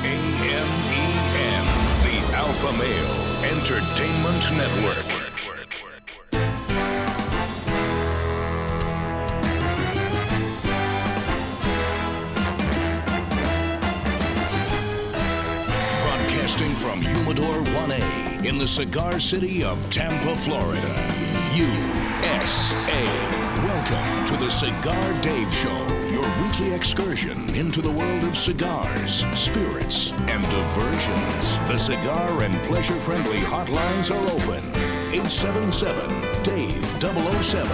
A M E N, the Alpha Male Entertainment Network. Broadcasting from Humidor 1A in the cigar city of Tampa, Florida. USA. Welcome to the Cigar Dave Show, weekly excursion into the world of cigars, spirits, and diversions. The cigar and pleasure friendly hotlines are open. 877 Dave 007.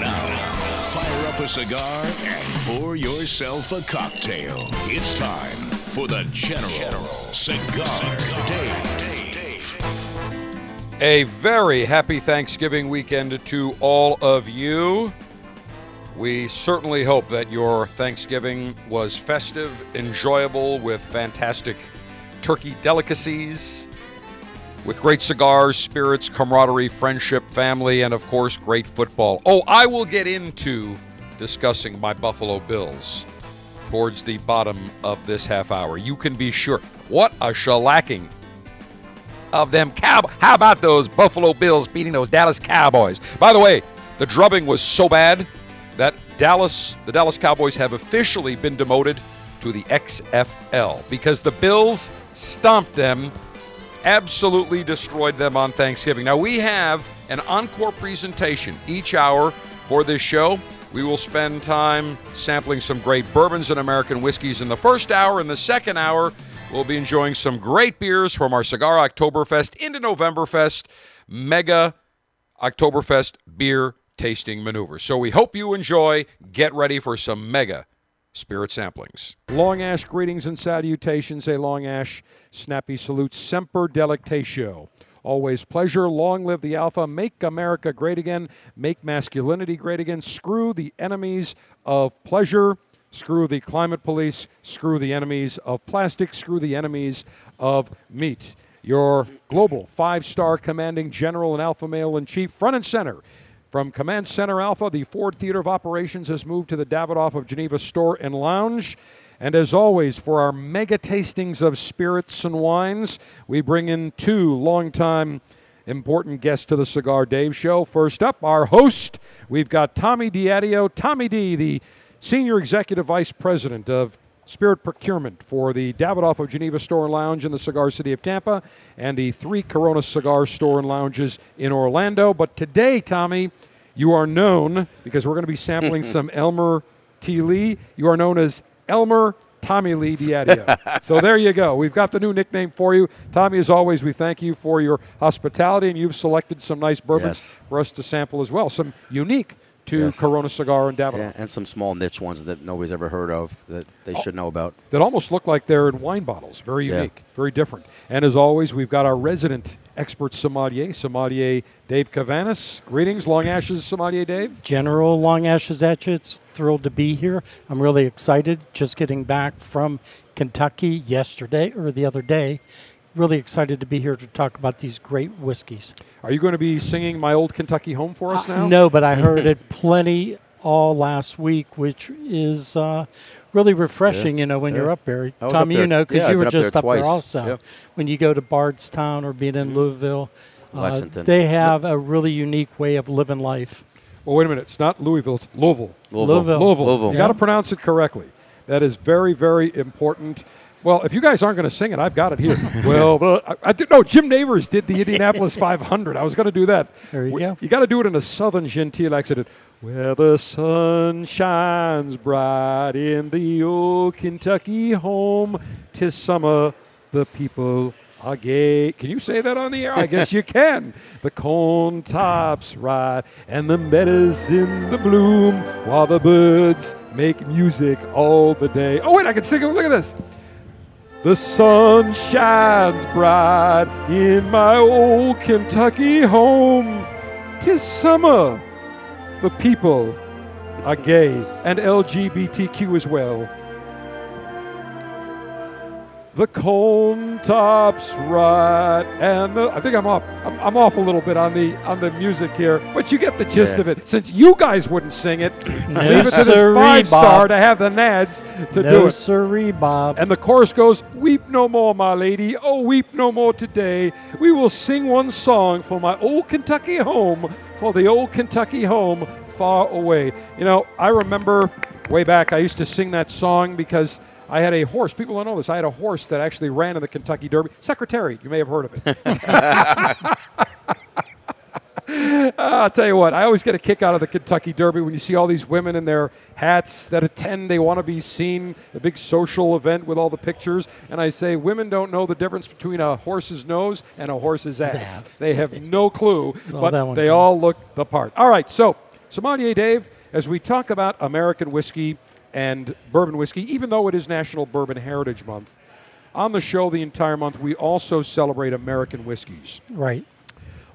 Now, fire up a cigar and pour yourself a cocktail. It's time for the General, Cigar, Dave. A very happy Thanksgiving weekend to all of you. We certainly hope that your Thanksgiving was festive, enjoyable, with fantastic turkey delicacies, with great cigars, spirits, camaraderie, friendship, family, and of course, great football. Oh, I will get into discussing my Buffalo Bills towards the bottom of this half hour. You can be sure. What a shellacking of them cow. How about those Buffalo Bills beating those Dallas Cowboys? By the way, the drubbing was so bad that Dallas, the Dallas Cowboys, have officially been demoted to the XFL because the Bills stomped them, absolutely destroyed them on Thanksgiving. Now we have an encore presentation each hour for this show. We will spend time sampling some great bourbons and American whiskeys in the first hour. In the second hour, we'll be enjoying some great beers from our Cigar Oktoberfest into Novemberfest mega Oktoberfest beer tasting maneuver. So we hope you enjoy. Get ready for some mega spirit samplings. Long Ash greetings and salutations. A Long Ash snappy salute. Semper Delectatio. Always pleasure. Long live the Alpha. Make America great again. Make masculinity great again. Screw the enemies of pleasure. Screw the climate police. Screw the enemies of plastic. Screw the enemies of meat. Your global five star commanding general and alpha male in chief, front and center. From Command Center Alpha, the Ford Theater of Operations has moved to the Davidoff of Geneva Store and Lounge. And as always, for our mega tastings of spirits and wines, we bring in two longtime important guests to the Cigar Dave Show. First up, our host, we've got Tommy Diadio. Tommy D, the Senior Executive Vice President of Spirit Procurement for the Davidoff of Geneva Store and Lounge in the Cigar City of Tampa and the three Corona Cigar Store and Lounges in Orlando. But today, Tommy, you are known, because we're going to be sampling some Elmer T. Lee, you are known as Elmer Tommy Lee Diadio. so there you go. We've got the new nickname for you. Tommy, as always, we thank you for your hospitality, and you've selected some nice bourbons Yes. for us to sample as well. Some unique to Yes. Corona Cigar and Davidoff. Yeah, and some small niche ones that nobody's ever heard of that they should know about. that almost look like they're in wine bottles. Very Yeah. unique, very different. And as always, we've got our resident expert sommelier, sommelier Dave Cavanis. Greetings, Long Ashes sommelier Dave. General Long Ashes Etchets, thrilled to be here. I'm really excited. Just getting back from Kentucky yesterday or the other day. Really excited to be here to talk about these great whiskeys. Are you going to be singing "My Old Kentucky Home" for us now? Uh, No, but I heard it plenty all last week, which is uh, really refreshing. You know, when Yeah. you're up there, I was Tommy, you there. know, because Yeah, you were been up there just up there also. Yep. When you go to Bardstown or being in Louisville, uh, Lexington. they have a really unique way of living life. Well, wait a minute. It's not Louisville. It's Louisville. Louisville. Louisville. Louisville. You got to pronounce it correctly. That is very, very important. Well, if you guys aren't going to sing it, I've got it here. well, the, I, I did, no, Jim Nabors did the Indianapolis 500. I was going to do that. There you We- go. You got to do it in a southern genteel accent. Where the sun shines bright in the old Kentucky home, tis summer, the people are gay. Can you say that on the air? I guess you can. The corn tops right and the meadows in the bloom while the birds make music all the day. Oh, wait, I can sing it. Look at this. The sun shines bright in my old Kentucky home. Tis summer. The people are gay and LGBTQ as well. The cone tops right, and the, I think I'm off. I'm, I'm off a little bit on the on the music here, but you get the gist Yeah. of it. Since you guys wouldn't sing it, No leave it to this sirree, five star to have the Nads to do it. siree, Bob. And the chorus goes, Weep no more, my lady. Oh, weep no more today. We will sing one song for my old Kentucky home, for the old Kentucky home far away. You know, I remember way back, I used to sing that song because I had a horse. People don't know this. I had a horse that actually ran in the Kentucky Derby. Secretary, you may have heard of it. I'll tell you what, I always get a kick out of the Kentucky Derby when you see all these women in their hats that attend. They want to be seen, the big social event with all the pictures. And I say, women don't know the difference between a horse's nose and a horse's ass. ass. They have no clue, but they all look the part. All right, so, Sommelier Dave, as we talk about American whiskey and bourbon whiskey, even though it is National Bourbon Heritage Month, on the show the entire month, we also celebrate American whiskeys. right.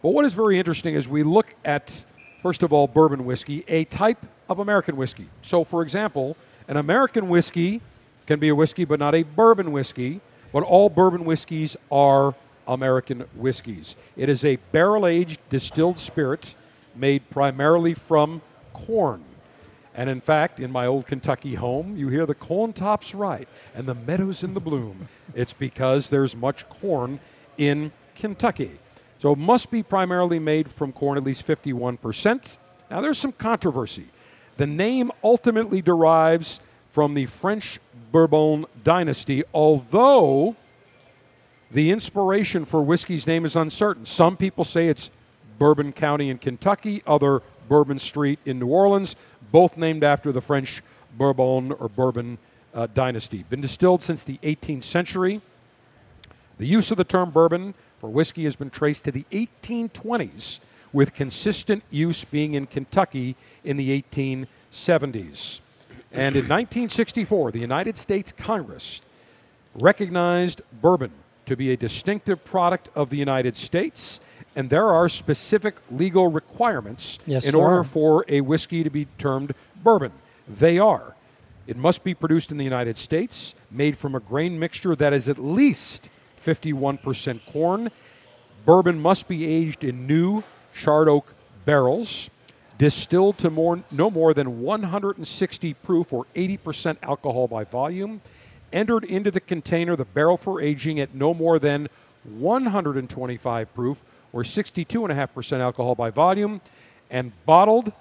But what is very interesting is we look at, first of all, bourbon whiskey, a type of American whiskey. So, for example, an American whiskey can be a whiskey, but not a bourbon whiskey. But all bourbon whiskeys are American whiskeys. It is a barrel aged distilled spirit made primarily from corn. And in fact, in my old Kentucky home, you hear the corn tops right and the meadows in the bloom. It's because there's much corn in Kentucky. So it must be primarily made from corn, at least 51%. Now, there's some controversy. The name ultimately derives from the French Bourbon dynasty, although the inspiration for whiskey's name is uncertain. Some people say it's Bourbon County in Kentucky, other Bourbon Street in New Orleans, both named after the French Bourbon or Bourbon uh, dynasty. Been distilled since the 18th century. The use of the term bourbon for whiskey has been traced to the 1820s, with consistent use being in Kentucky in the 1870s. And in 1964, the United States Congress recognized bourbon to be a distinctive product of the United States, and there are specific legal requirements Yes, in order are. for a whiskey to be termed bourbon. They are it must be produced in the United States, made from a grain mixture that is at least 51% corn. Bourbon must be aged in new charred oak barrels, distilled to more, no more than 160 proof or 80% alcohol by volume, entered into the container, the barrel for aging at no more than 125 proof or 62.5% alcohol by volume, and bottled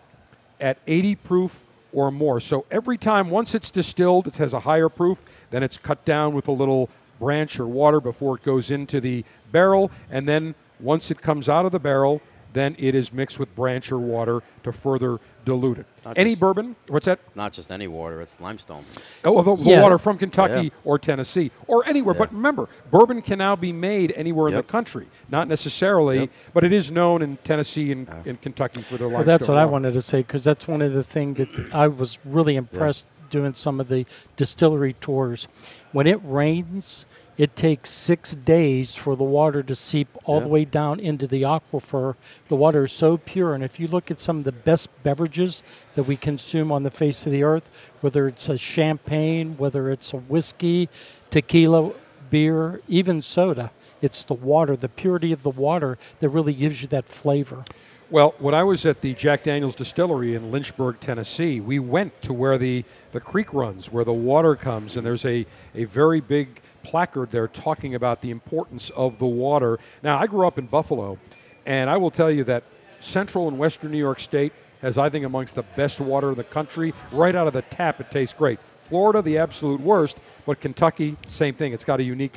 at 80 proof or more. So every time, once it's distilled, it has a higher proof, then it's cut down with a little branch or water before it goes into the barrel, and then once it comes out of the barrel, then it is mixed with branch or water to further dilute it. Not Any just- bourbon? What's that? Not just any water, it's limestone. Oh, well, the, the Yeah. water from Kentucky Yeah. or Tennessee or anywhere. But remember, bourbon can now be made anywhere in the country. Not necessarily, Yep. but it is known in Tennessee and in Kentucky for their Well, limestone. that's what I wanted to say because that's one of the things that I was really impressed doing some of the distillery tours. When it rains, it takes six days for the water to seep all the way down into the aquifer. The water is so pure, and if you look at some of the best beverages that we consume on the face of the earth, whether it's a champagne, whether it's a whiskey, tequila, beer, even soda, it's the water, the purity of the water that really gives you that flavor. Well, when I was at the Jack Daniels distillery in Lynchburg, Tennessee, we went to where the, the creek runs, where the water comes, and there's a, a very big placard there talking about the importance of the water. Now, I grew up in Buffalo, and I will tell you that central and western New York State has, I think, amongst the best water in the country. Right out of the tap, it tastes great. Florida, the absolute worst, but Kentucky, same thing. It's got a unique,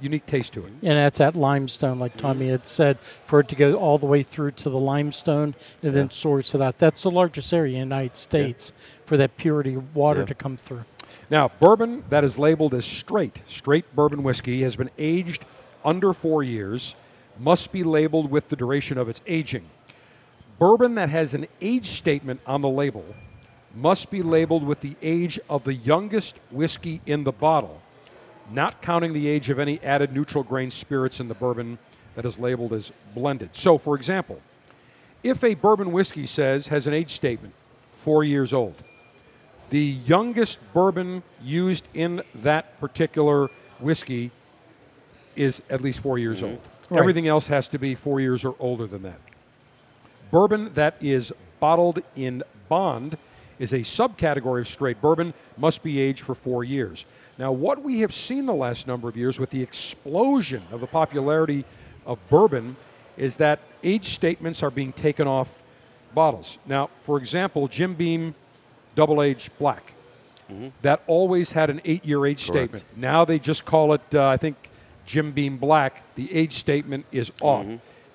unique taste to it. And that's that limestone, like Tommy had said, for it to go all the way through to the limestone and then source it out. That's the largest area in the United States for that purity of water Yeah. to come through. Now, bourbon that is labeled as straight, straight bourbon whiskey, has been aged under four years, must be labeled with the duration of its aging. Bourbon that has an age statement on the label must be labeled with the age of the youngest whiskey in the bottle, not counting the age of any added neutral grain spirits in the bourbon that is labeled as blended. So, for example, if a bourbon whiskey says has an age statement, four years old, the youngest bourbon used in that particular whiskey is at least four years mm-hmm. old. Right. Everything else has to be four years or older than that. Bourbon that is bottled in bond is a subcategory of straight bourbon, must be aged for four years. Now, what we have seen the last number of years with the explosion of the popularity of bourbon is that age statements are being taken off bottles. Now, for example, Jim Beam Double Aged Black. That always had an eight year age Correct. statement. Now they just call it, uh, I think, Jim Beam Black. The age statement is off.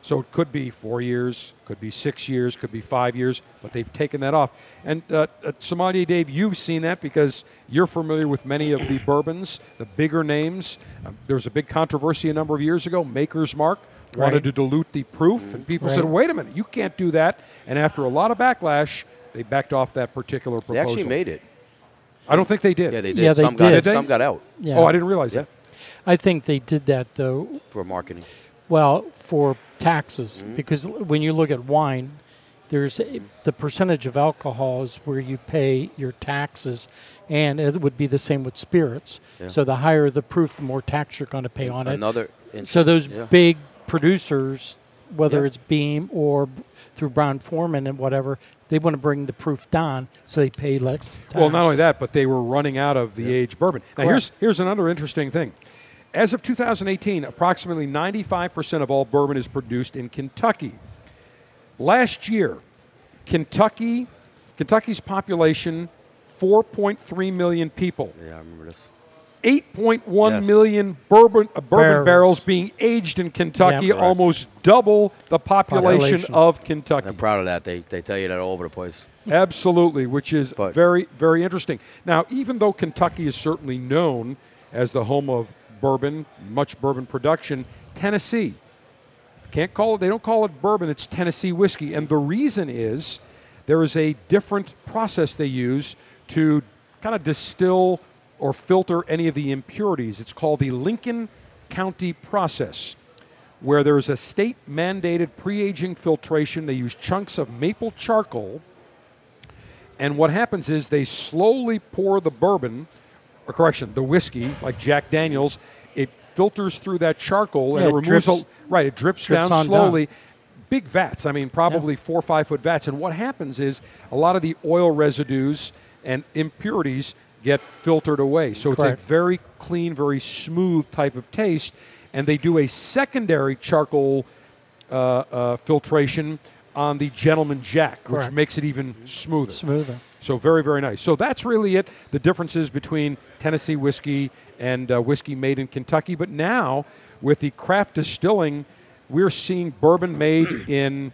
So it could be four years, could be six years, could be five years, but they've taken that off. And uh, uh, Sommelier Dave, you've seen that because you're familiar with many of the bourbons, the bigger names. Um, there was a big controversy a number of years ago. Maker's Mark wanted Right. to dilute the proof, and people said, "Wait a minute, you can't do that." And after a lot of backlash, they backed off that particular proposal. They actually made it. I don't think they did. Yeah, they did. Yeah, they some got did. it. Did they? Some got out Yeah. Oh, I didn't realize Yeah. that. I think they did that though. for marketing. Well, for taxes, Mm-hmm. because when you look at wine, there's a, the percentage of alcohol is where you pay your taxes, and it would be the same with spirits. Yeah. So the higher the proof, the more tax you're going to pay on it. Another. So those yeah. big producers, whether Yeah. it's Beam or through Brown-Forman and whatever, they want to bring the proof down, so they pay less tax. Well, not only that, but they were running out of the aged bourbon. Now, here's here's another interesting thing. As of 2018, approximately 95% of all bourbon is produced in Kentucky. Last year, Kentucky, Kentucky's population, 4.3 million people. Yeah, I remember this. 8.1 Yes. million bourbon, uh, bourbon barrels. Barrels. being aged in Kentucky, Yeah. Almost double the population, Population. of Kentucky. I'm proud of that. They, they tell you that all over the place. Absolutely, which is But- very, very interesting. Now, even though Kentucky is certainly known as the home of bourbon, much bourbon production, Tennessee can't call it. They don't call it bourbon. It's Tennessee whiskey, and the reason is there is a different process they use to kind of distill or filter any of the impurities. It's called the Lincoln County process where there's a state mandated pre aging filtration. They use chunks of maple charcoal. And what happens is they slowly pour the bourbon, or correction, the whiskey, like Jack Daniels, it filters through that charcoal Yeah, and it it removes drips- a, right, it drips, drips down slowly. Big vats, I mean, probably four or five foot vats. And what happens is a lot of the oil residues and impurities get filtered away. So it's a very clean, very smooth type of taste. And they do a secondary charcoal uh, uh, filtration on the Gentleman Jack, which Correct. makes it even smoother. smoother. So very, very nice. So that's really it. The differences between Tennessee whiskey and uh, whiskey made in Kentucky. But now, with the craft distilling, we're seeing bourbon made in.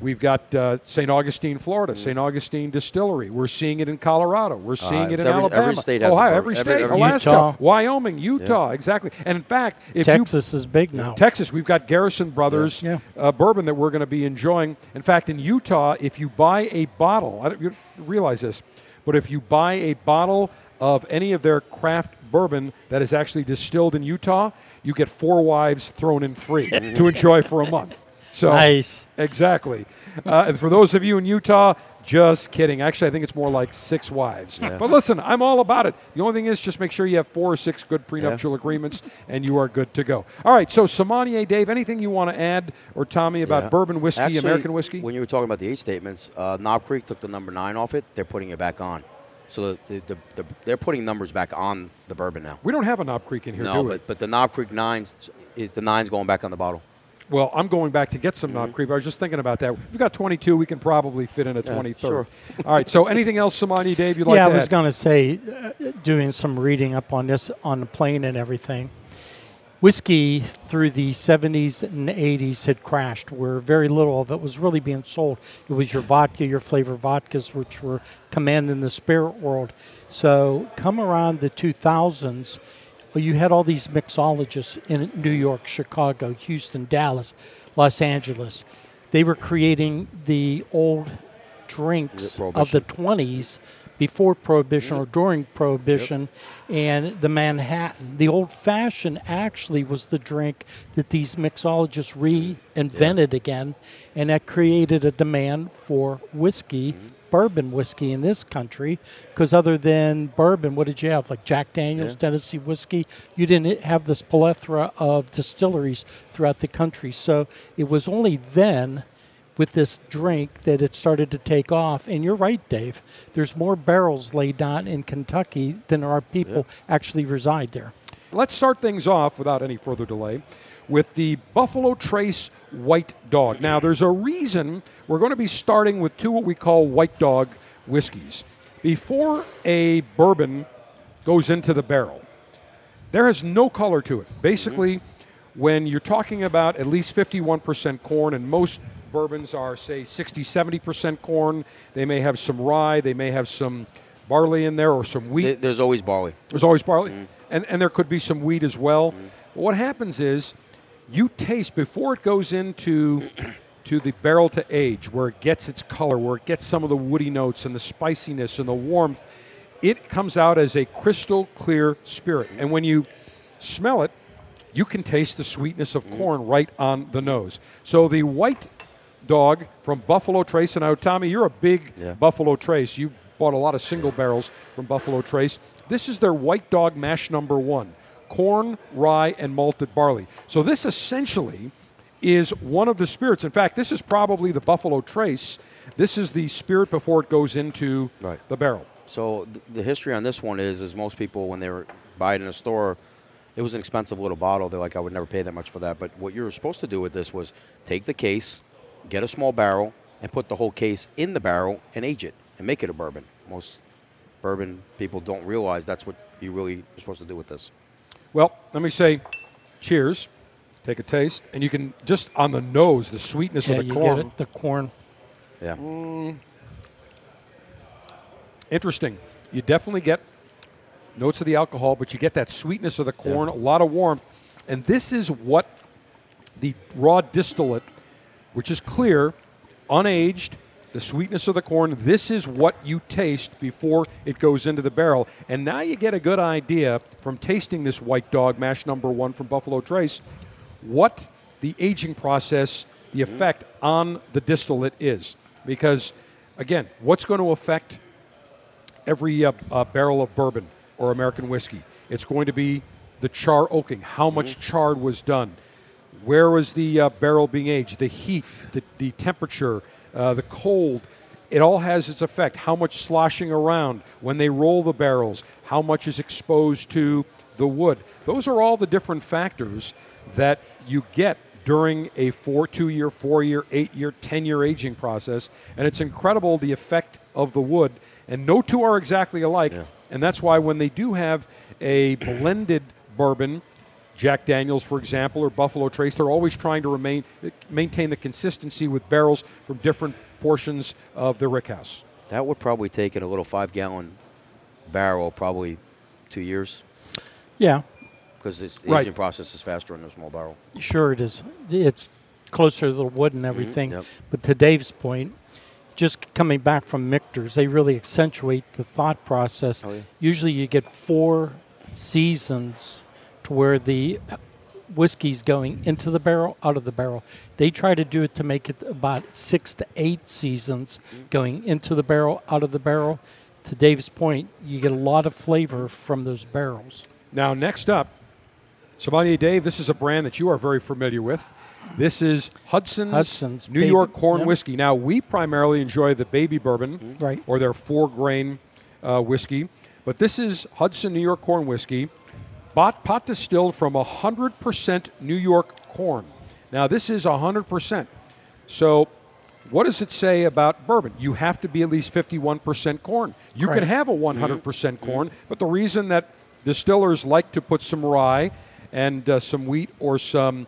We've got uh, St. Augustine, Florida, St. Augustine Distillery. We're seeing it in Colorado. We're seeing it in every- Alabama, every state has Ohio, every Every- state, every- Alaska, Utah. Wyoming, Utah, exactly. And in fact, if you Texas is big now. Texas, we've got Garrison Brothers Yeah. Uh, bourbon that we're going to be enjoying. In fact, in Utah, if you buy a bottle, I don't you don't realize this, but if you buy a bottle of any of their craft bourbon that is actually distilled in Utah, you get four wives thrown in free to enjoy for a month. So Nice. exactly. Uh, and for those of you in Utah, just kidding. Actually, I think it's more like six wives. But listen, I'm all about it. The only thing is, just make sure you have four or six good prenuptial agreements, and you are good to go. All right. So, Sommelier Dave, anything you want to add, or Tommy, about Yeah. bourbon whiskey, Actually, American whiskey? When you were talking about the age statements, uh, Knob Creek took the number nine off it. They're putting it back on. So the, the, the, the, they're putting numbers back on the bourbon now. we don't have a Knob Creek in here, no, do we? but, but the Knob Creek nines, is the nines going back on the bottle. Well, I'm going back to get some Knob Creek. I was just thinking about that. We've got 22. We can probably fit in a 23rd. sure. All right. So, anything else, Samani, Dave, you'd like yeah, to I was going to say, uh, doing some reading up on this on the plane and everything. Whiskey through the 70s and 80s had crashed, where very little of it was really being sold. It was your vodka, your flavor vodkas, which were commanding the spirit world. So, come around the 2000s, well, you had all these mixologists in New York, Chicago, Houston, Dallas, Los Angeles. They were creating the old drinks of the 20s before Prohibition or during Prohibition, and the Manhattan. The old fashioned actually was the drink that these mixologists reinvented again, and that created a demand for whiskey, mm-hmm. Bourbon whiskey in this country because other than bourbon, what did you have? Like Jack Daniels, Yeah. Tennessee whiskey. You didn't have this plethora of distilleries throughout the country. So it was only then with this drink that it started to take off. And you're right, Dave. There's more barrels laid down in Kentucky than our are people actually reside there. Let's start things off without any further delay with the Buffalo Trace White Dog. Now, there's a reason we're going to be starting with two what we call White Dog whiskeys. Before a bourbon goes into the barrel, there is no color to it. Basically, mm-hmm. when you're talking about at least 51% corn, and most bourbons are, say, 60, 70% corn, they may have some rye, they may have some barley in there or some wheat. There's always barley. There's always barley, mm-hmm. and, and there could be some wheat as well. Mm-hmm. What happens is you taste before it goes into to the barrel to age, where it gets its color, where it gets some of the woody notes and the spiciness and the warmth. It comes out as a crystal clear spirit, and when you smell it, you can taste the sweetness of corn right on the nose. So the white dog from Buffalo Trace, and now Tommy, you're a big Yeah. Buffalo Trace. You bought a lot of single barrels from Buffalo Trace. This is their white dog mash number one corn, rye, and malted barley. So this essentially is one of the spirits. In fact, this is probably the Buffalo Trace. This is the spirit before it goes into Right. the barrel. So th- the history on this one is, is most people when they were buy it in a store, it was an expensive little bottle. They're like, I would never pay that much for that. But what you were supposed to do with this was take the case, get a small barrel, and put the whole case in the barrel and age it and make it a bourbon. Most bourbon people don't realize that's what you really are supposed to do with this. Well, let me say cheers. Take a taste, and you can just on the nose, the sweetness Yeah, of the you corn. get it. The corn. Yeah. Mm. Interesting. You definitely get notes of the alcohol, but you get that sweetness of the corn, a lot of warmth. And this is what the raw distillate, which is clear, unaged, the sweetness of the corn, this is what you taste before it goes into the barrel. And now you get a good idea from tasting this white dog mash number one from Buffalo Trace what the aging process, the effect on the distillate is. Because, again, what's going to affect every uh, uh, barrel of bourbon or American whiskey. It's going to be the char oaking, how much charred was done, where was the uh, barrel being aged, the heat, the, the temperature, uh, the cold. It all has its effect. How much sloshing around when they roll the barrels, how much is exposed to the wood. Those are all the different factors that you get during a four, two year, four year, eight year, 10 year aging process. And it's incredible the effect of the wood. And no two are exactly alike. And that's why when they do have a blended bourbon, Jack Daniels, for example, or Buffalo Trace, they're always trying to remain maintain the consistency with barrels from different portions of the rickhouse. That would probably take in a little five gallon barrel probably two years Yeah, because the Right. aging process is faster in a small barrel. Sure, it is. It's closer to the wood and mm-hmm. everything. yep. But to Dave's point, just coming back from Michter's, they really accentuate the thought process. Oh, yeah. Usually, you get four seasons where the whiskey's going into the barrel, out of the barrel. They try to do it to make it about six to eight seasons going into the barrel, out of the barrel. To Dave's point, you get a lot of flavor from those barrels. Now, next up, Sommelier Dave, this is a brand that you are very familiar with. This is Hudson's, Hudson's New Baby- York Corn yep. Whiskey. Now, we primarily enjoy the baby bourbon Right. or their four grain uh, whiskey, but this is Hudson New York Corn Whiskey, bought, pot distilled from 100% New York corn. Now, this is 100%. So, what does it say about bourbon? You have to be at least 51% corn. You can have a 100% corn, but the reason that distillers like to put some rye and uh, some wheat or some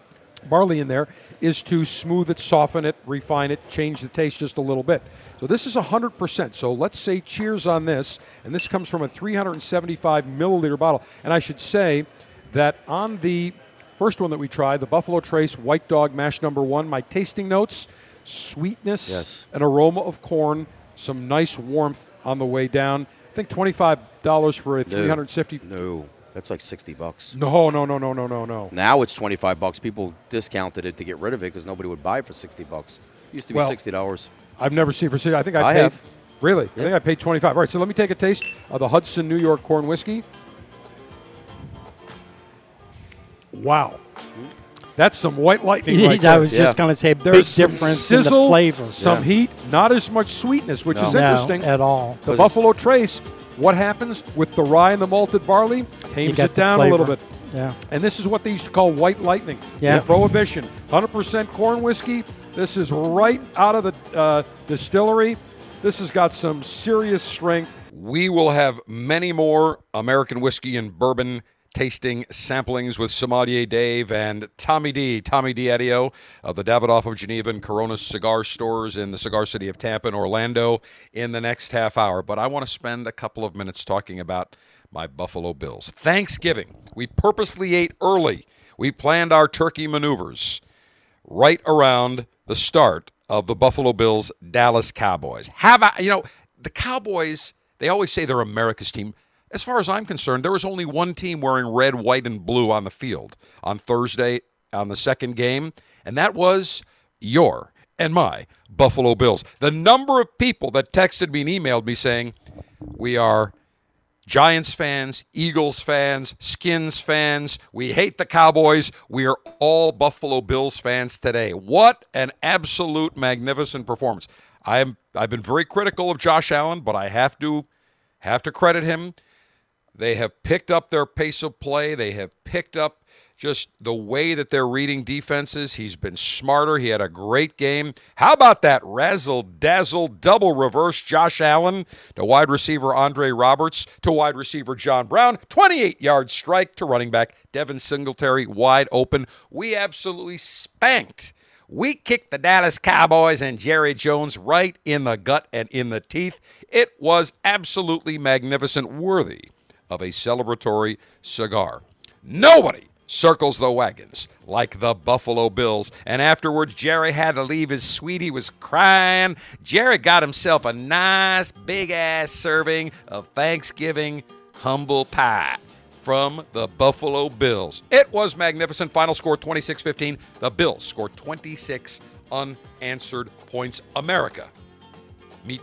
barley in there is to smooth it, soften it, refine it, change the taste just a little bit. So this is 100%. So let's say cheers on this. And this comes from a 375 milliliter bottle. And I should say that on the first one that we tried, the Buffalo Trace White Dog Mash Number One, my tasting notes, sweetness, Yes. an aroma of corn, some nice warmth on the way down. I think $25 for a 350. No, that's like sixty bucks. No, no, no, no, no, no, no. Now it's twenty five bucks. People discounted it to get rid of it because nobody would buy it for sixty bucks. Used to be Well, sixty dollars. I've never seen for six. I think I, I paid. have. Really? I think I paid 25. All right, so let me take a taste of the Hudson New York corn whiskey. Wow. That's some white lightning right I there. was Yeah. just going to say big There's some difference sizzle, in the flavor. some Yeah. heat, not as much sweetness, which is No, interesting. at all. The Buffalo Trace, what happens with the rye and the malted barley? You Tames it down a little bit. Yeah. And this is what they used to call white lightning. Yeah. in Prohibition. 100% corn whiskey. This is right out of the uh, distillery. This has got some serious strength. We will have many more American whiskey and bourbon tasting samplings with Sommelier Dave and Tommy D. Tommy Diadio of the Davidoff of Geneva and Corona cigar stores in the cigar city of Tampa and Orlando in the next half hour. But I want to spend a couple of minutes talking about my Buffalo Bills. Thanksgiving. We purposely ate early. We planned our turkey maneuvers right around the start of the Buffalo Bills Dallas Cowboys. How about, you know, the Cowboys, they always say they're America's team. As far as I'm concerned, there was only one team wearing red, white, and blue on the field on Thursday on the second game, and that was your and my Buffalo Bills. The number of people that texted me and emailed me saying, We are Giants fans, Eagles fans, Skins fans. We hate the Cowboys. We are all Buffalo Bills fans today. What an absolute magnificent performance. I am I've been very critical of Josh Allen, but I have to have to credit him. They have picked up their pace of play. They have picked up just the way that they're reading defenses. He's been smarter. He had a great game. How about that razzle dazzle double reverse Josh Allen to wide receiver Andre Roberts to wide receiver John Brown? 28 yard strike to running back Devin Singletary wide open. We absolutely spanked. We kicked the Dallas Cowboys and Jerry Jones right in the gut and in the teeth. It was absolutely magnificent, worthy of a celebratory cigar. Nobody circles the wagons like the Buffalo Bills. And afterwards, Jerry had to leave his suite. He was crying. Jerry got himself a nice big ass serving of Thanksgiving humble pie from the Buffalo Bills. It was magnificent. Final score 26 15. The Bills scored 26 unanswered points. America meet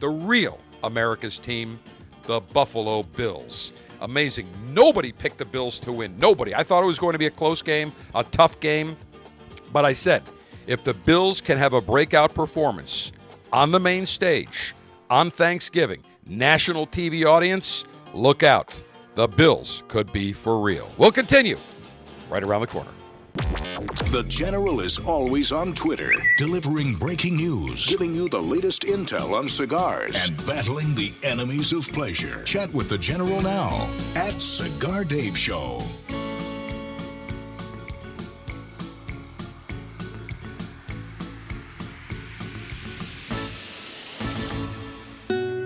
the real America's team, the Buffalo Bills. Amazing. Nobody picked the Bills to win. Nobody. I thought it was going to be a close game, a tough game. But I said, if the Bills can have a breakout performance on the main stage on Thanksgiving, national TV audience, look out. The Bills could be for real. We'll continue right around the corner. The General is always on Twitter, delivering breaking news, giving you the latest intel on cigars, and battling the enemies of pleasure. Chat with the General now at Cigar Dave Show.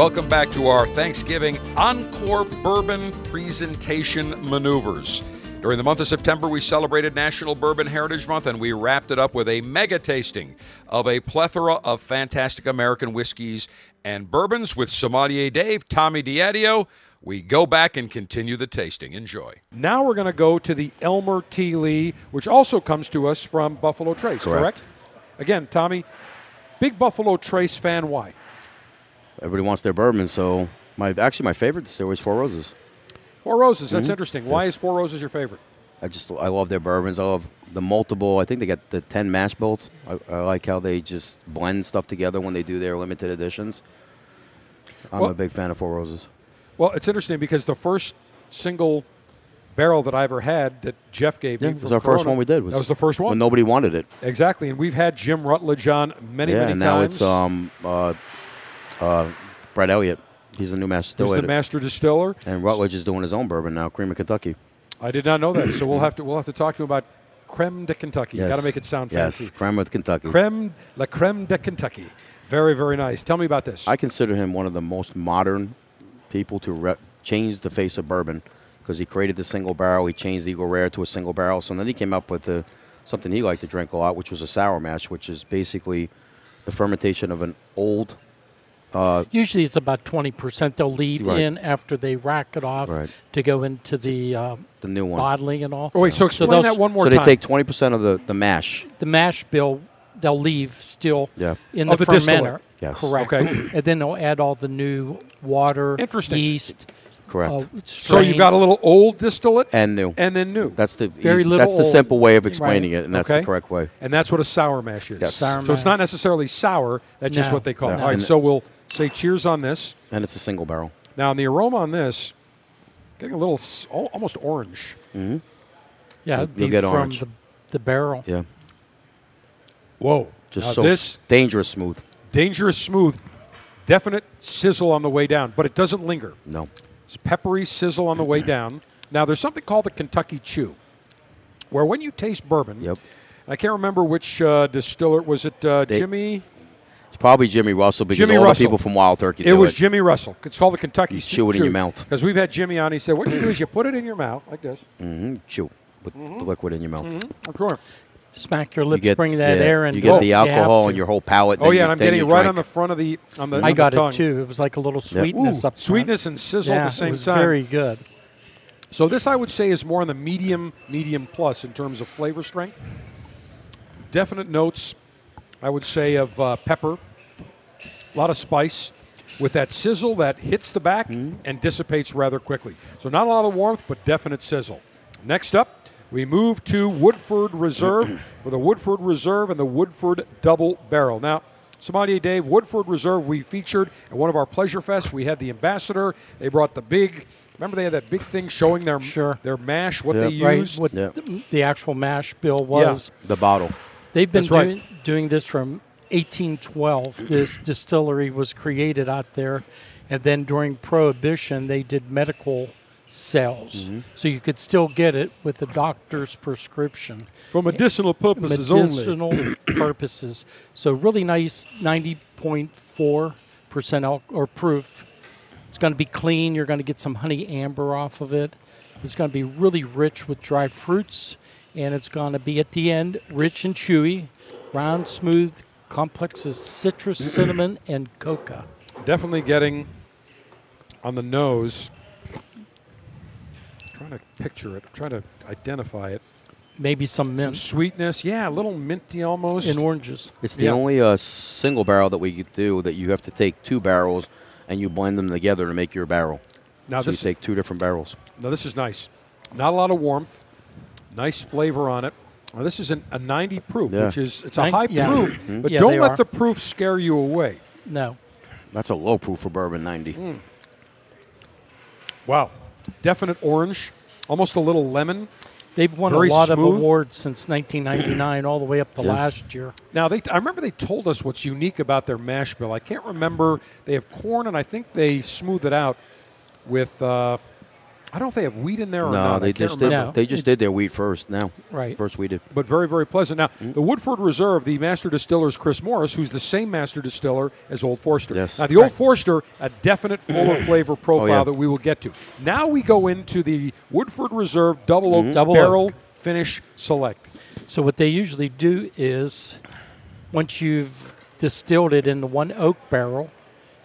Welcome back to our Thanksgiving Encore Bourbon Presentation Maneuvers. During the month of September, we celebrated National Bourbon Heritage Month, and we wrapped it up with a mega tasting of a plethora of fantastic American whiskeys and bourbons with sommelier Dave, Tommy Diadio. We go back and continue the tasting. Enjoy. Now we're going to go to the Elmer T. Lee, which also comes to us from Buffalo Trace, correct? Correct. Again, Tommy, big Buffalo Trace fan. Why? Everybody wants their bourbon, so my actually my favorite distillery is Four Roses. Four Roses. That's interesting. Why Yes. is Four Roses your favorite? I just I love their bourbons. I love the multiple. I think they got the ten mash bills. I, I like how they just blend stuff together when they do their limited editions. I'm Well- a big fan of Four Roses. Well, it's interesting because the first single barrel that I ever had that Jeff gave Yeah, me it was our first one we did. that was the first one. when nobody wanted it. exactly, and we've had Jim Rutledge on many, yeah, many and times. now it's um uh, uh, Brett Elliott. He's the new master distiller. the master distiller. and Rutledge is doing his own bourbon now, Cream of Kentucky. I did not know that, so we'll have to we'll have to talk to him about creme de Kentucky. Yes. Got to make it sound yes, fancy. Yes, creme of Kentucky. Creme la creme de Kentucky. Very very nice. Tell me about this. I consider him one of the most modern people to re- change the face of bourbon because he created the single barrel. He changed Eagle Rare to a single barrel. So then he came up with the, something he liked to drink a lot, which was a sour mash, which is basically the fermentation of an old. Usually it's about 20% they'll leave Right. in after they rack it off Right. to go into the um, The new one. bottling and all. oh wait, so explain those- that one more so they time. take 20% of the, the mash. The mash bill they'll leave still Yeah. in Of the, the distillate. fermenter. Yes. Correct. Okay. and then they'll add all the new water, Interesting. yeast. Correct. uh, so you've got a little old distillate and new. and then new. that's the Very easy- little that's the old. simple way of explaining Right. it, and that's Okay. the correct way. And that's what a sour mash is. Yes. Sour so it's not necessarily sour. That's just what they call it. No. All right, And- so we'll say cheers on this. And it's a single barrel. Now, the aroma on this, getting a little s- al- almost orange. Yeah, it'd You'll be get from orange. the, the barrel. Yeah. Whoa. Just now so this dangerous smooth. dangerous smooth, definite sizzle on the way down, but it doesn't linger. No. It's peppery sizzle on the way down. Now, there's something called the Kentucky Chew, where when you taste bourbon, Yep. I can't remember which uh, distiller was it. Uh, They- Jimmy. It's probably Jimmy Russell because Jimmy all Russell. the people from Wild Turkey It do was it. Jimmy Russell. It's called the Kentucky You chew it in your mouth. Because we've had Jimmy on. He said, "What you do is you put it in your mouth like this." hmm Chew with Mm-hmm. the liquid in your mouth. I'm sure. Smack your You lips, get bring that yeah, air in. You get the alcohol to. in your whole palate. Oh yeah, you- I'm getting it right drink. on the front of the on the. I on got the tongue. it too. It was like a little sweetness Ooh, up front. sweetness and sizzle yeah, at the same it was time. very good. So this I would say is more on the medium, medium plus in terms of flavor strength. Definite notes, I would say, of uh, pepper, a lot of spice, with that sizzle that hits the back mm-hmm. and dissipates rather quickly. So not a lot of warmth, but definite sizzle. Next up, we move to Woodford Reserve for the Woodford Reserve and the Woodford Double Barrel. Now, Sommelier Dave, Woodford Reserve, we featured at one of our pleasure fests. We had the ambassador. They brought the big. Remember, they had that big thing showing their Sure. their mash, what Yep. they Right, use. what Yeah. the, the actual mash bill was. the bottle. They've been That's right. doing, doing this from 1812. this distillery was created out there, and then during Prohibition, they did medical sales, Mm-hmm. so you could still get it with a doctor's prescription. For medicinal purposes only. medicinal purposes. So really nice, 90.4 percent al- or proof. It's going to be clean. You're going to get some honey amber off of it. It's going to be really rich with dry fruits, and it's going to be at the end rich and chewy, round, smooth, complex as citrus, cinnamon, and coca. Definitely getting on the nose. trying to picture it. trying to identify it. Maybe some mint. Some sweetness. Yeah, a little minty almost. and oranges. It's the Yeah. only uh, single barrel that we do that you have to take two barrels and you blend them together to make your barrel. now so you this, take two different barrels. now this is nice. Not a lot of warmth. Nice flavor on it. Now this is an, a 90 proof, Yeah. which is it's a high yeah. proof, Mm-hmm. but Yeah, don't let are. the proof scare you away. No. That's a low proof for bourbon 90. Mm. Wow, definite orange, almost a little lemon. They've won Very a lot smooth. of awards since 1999, all the way up to last year. Now, they, I remember they told us what's unique about their mash bill. I can't remember. They have corn, and I think they smooth it out with uh, I don't know if they have wheat in there or no, not. They just did. No, they just it's- did their wheat first. Now, Right. First we did. but very, very pleasant. Now, mm-hmm. the Woodford Reserve, the master distiller is Chris Morris, who's the same master distiller as Old Forester. Yes. Now, the Old Forester, a definite fuller oh, flavor profile yeah. that we will get to. Now we go into the Woodford Reserve Double Oak mm-hmm. Double Barrel Oak. Finish Select. So what they usually do is, once you've distilled it into one oak barrel,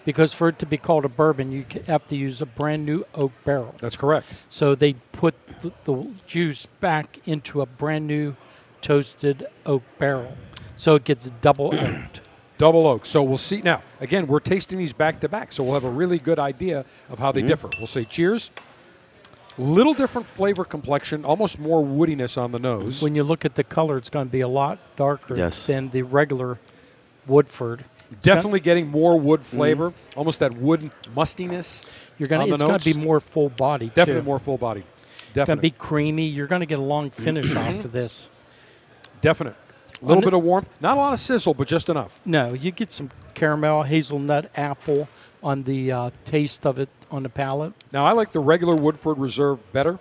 because for it to be called a bourbon, you have to use a brand new oak barrel. That's correct. So they put the, the juice back into a brand new toasted oak barrel, so it gets double oaked. Double oak. So we'll see. Now, again, we're tasting these back to back, so we'll have a really good idea of how they mm-hmm. differ. We'll say cheers. Little different flavor complexion, almost more woodiness on the nose. When you look at the color, it's going to be a lot darker Yes. than the regular Woodford. Definitely getting more wood flavor, almost that wood mustiness. You're gonna. on the It's going to be more full body. Definitely too. more full body. It's going to Definitely. be creamy. You're going to get a long finish Mm-hmm. off of this. Definite. A little bit of warmth. Not a lot of sizzle, but just enough. No, you get some caramel, hazelnut, apple on the uh, taste of it on the palate. Now, I like the regular Woodford Reserve better.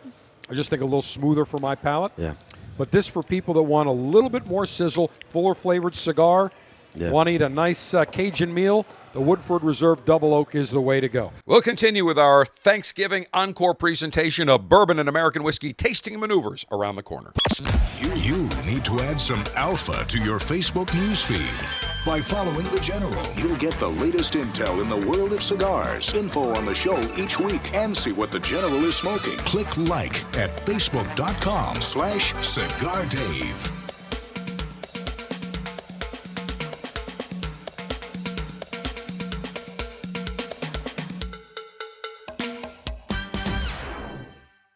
I just think a little smoother for my palate. Yeah. But this for people that want a little bit more sizzle, fuller flavored cigar, Yeah. want to eat a nice uh, Cajun meal, the Woodford Reserve Double Oak is the way to go. We'll continue with our Thanksgiving encore presentation of bourbon and American whiskey tasting maneuvers around the corner. You, you need to add some alpha to your Facebook newsfeed. By following The General, you'll get the latest intel in the world of cigars, info on the show each week, and see what The General is smoking. Click like at facebook.com slash cigar dave.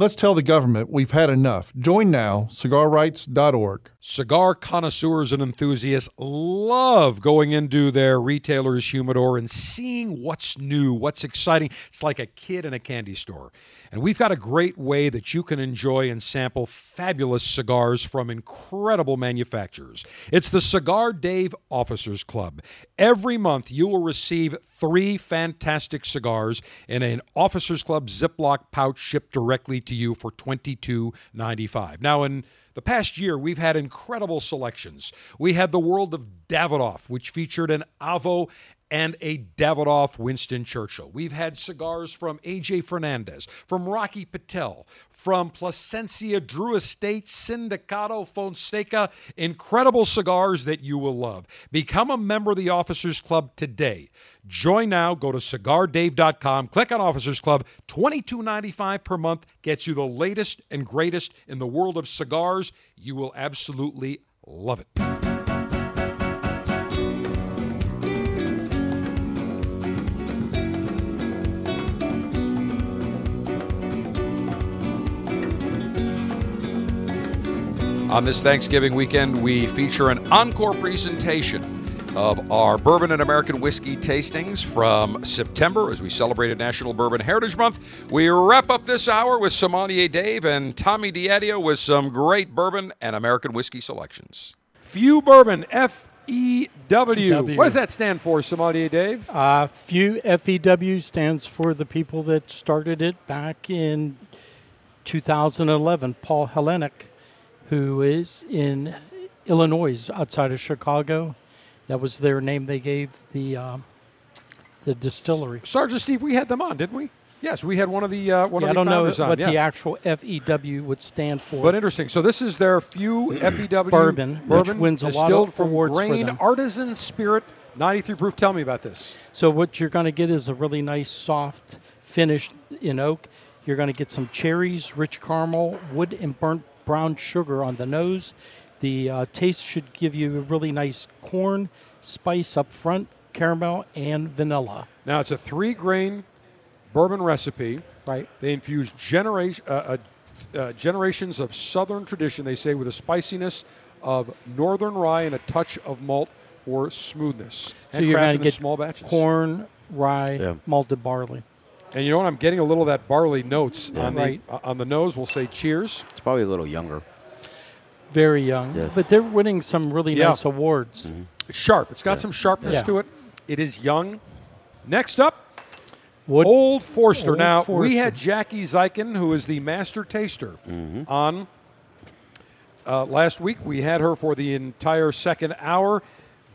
Let's tell the government we've had enough. Join now, cigarrights.org. Cigar connoisseurs and enthusiasts love going into their retailer's humidor and seeing what's new, what's exciting. It's like a kid in a candy store. And we've got a great way that you can enjoy and sample fabulous cigars from incredible manufacturers. It's the Cigar Dave Officers Club. Every month, you will receive three fantastic cigars in an Officers Club Ziploc pouch shipped directly to you for $22.95. Now, in the past year, we've had incredible selections. We had the World of Davidoff, which featured an Avo and a Davidoff Winston Churchill. We've had cigars from AJ Fernandez, from Rocky Patel, from Plasencia Drew Estate, Sindicato Fonseca. Incredible cigars that you will love. Become a member of the Officers Club today. Join now. Go to cigardave.com. Click on Officers Club. $22.95 per month gets you the latest and greatest in the world of cigars. You will absolutely love it. On this Thanksgiving weekend, we feature an encore presentation of our bourbon and American whiskey tastings from September as we celebrated National Bourbon Heritage Month. We wrap up this hour with Sommelier Dave and Tommy Diadio with some great bourbon and American whiskey selections. Few Bourbon, F E W. W. What does that stand for, Sommelier Dave? Uh, few FEW stands for the people that started it back in 2011. Paul Hellenic, who is in Illinois, outside of Chicago. That was their name they gave the um, the distillery. Sergeant Steve, we had them on, didn't we? Yes, we had one of the uh, one Yeah, I of the don't know on. what yeah. the actual FEW would stand for. But interesting. So this is their few FEW Bourbon, which bourbon wins a lot of from awards for grain artisan spirit, 93 proof. Tell me about this. So what you're going to get is a really nice soft finish in oak. You're going to get some cherries, rich caramel, wood, and burnt brown sugar on the nose. The uh, taste should give you a really nice corn spice up front, caramel, and vanilla. Now it's a three grain bourbon recipe. Right. They infuse generation, uh, uh, uh, generations of Southern tradition, they say, with a spiciness of Northern rye and a touch of malt for smoothness. So you're going to get small batches. corn, rye, Yeah. malted barley. And you know what? I'm getting a little of that barley notes on, Right. the, uh, on the nose. We'll say cheers. It's probably a little younger. Very young, Yes. but they're winning some really Yeah. nice awards. It's sharp. It's got some sharpness Yeah. to it. It is young. Next up, Wood, Old Forester. Old now, we had Jackie Zykan, who is the master taster, on uh, last week. We had her for the entire second hour.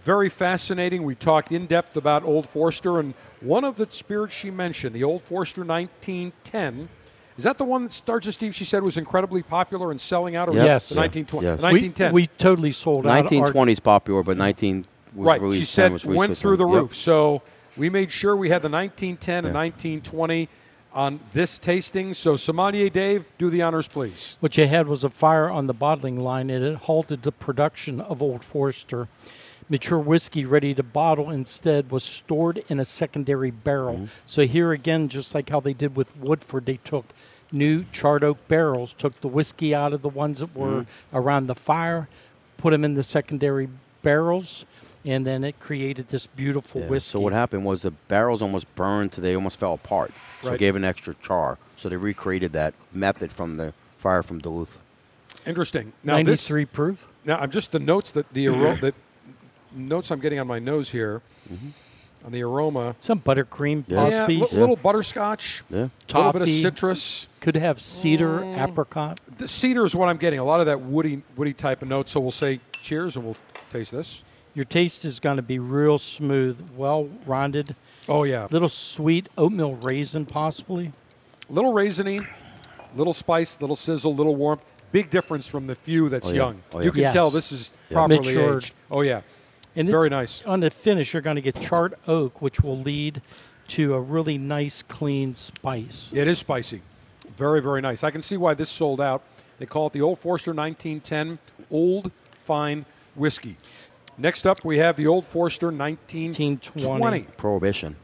Very fascinating. We talked in depth about Old Forester, and one of the spirits she mentioned, the Old Forester 1910. Is that the one that Starts Steve, she said, was incredibly popular and selling out? Or Yep. Yes. The 1920. Yes. The we, 1910. we totally sold out. our- 1920 is popular, but 19 was right. released. She said was went through the Yep. roof. So we made sure we had the 1910 and 1920 on this tasting. So sommelier Dave, do the honors, please. What you had was a fire on the bottling line, and it halted the production of Old Forester. Mature whiskey ready to bottle instead was stored in a secondary barrel. Mm-hmm. So here again, just like how they did with Woodford, they took new charred oak barrels, took the whiskey out of the ones that were Mm-hmm. around the fire, put them in the secondary barrels, and then it created this beautiful Yeah, whiskey. So what happened was the barrels almost burned to they almost fell apart. So Right. it gave an extra char. So they recreated that method from the fire from Duluth. Interesting. Now this 93 proof. now I'm just the notes that the aro- the notes I'm getting on my nose here on the aroma. Some buttercream, Yeah. Yeah, possibly. li- little butterscotch, Yeah. a little bit of citrus. Could have cedar, Mm. apricot. The cedar is what I'm getting. A lot of that woody woody type of note. So we'll say cheers and we'll taste this. Your taste is going to be real smooth, well rounded, Oh yeah, little sweet oatmeal raisin, possibly. little raisiny, little spice, little sizzle, little warmth. Big difference from the few that's Oh, yeah. young. Oh, You can Yes. tell this is properly Matured. aged. Oh yeah, And Very it's- nice. On the finish, you're going to get charred oak, which will lead to a really nice, clean spice. it is spicy. Very very nice. I can see why this sold out. They call it the Old Forester 1910 Old Fine Whiskey. Next up, we have the Old Forester 1920 Prohibition.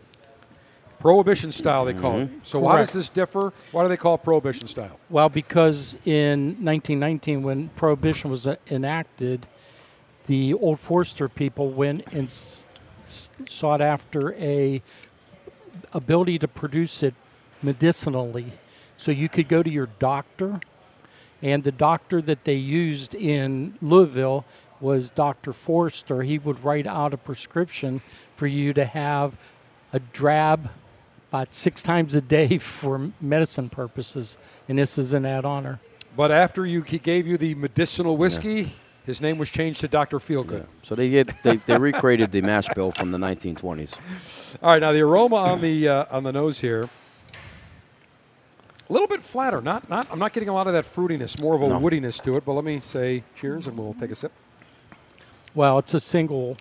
Prohibition style. They call Mm-hmm. it. So how does this differ? Why do they call it Prohibition style? Well, because in 1919, when Prohibition was uh, enacted, the Old Forester people went and s- s- sought after a ability to produce it medicinally. So you could go to your doctor, and the doctor that they used in Louisville was Dr. Forster. He would write out a prescription for you to have a drab about six times a day for medicine purposes, and this is an that honor. But after you, he gave you the medicinal whiskey. His name was changed to Dr. Feelgood. So they get they, they recreated the mash bill from the 1920s. All right, now the aroma on the uh, on the nose here, a little bit flatter. Not not. I'm not getting a lot of that fruitiness. More of a No. woodiness to it. But let me say cheers, and we'll take a sip. Well, it's a single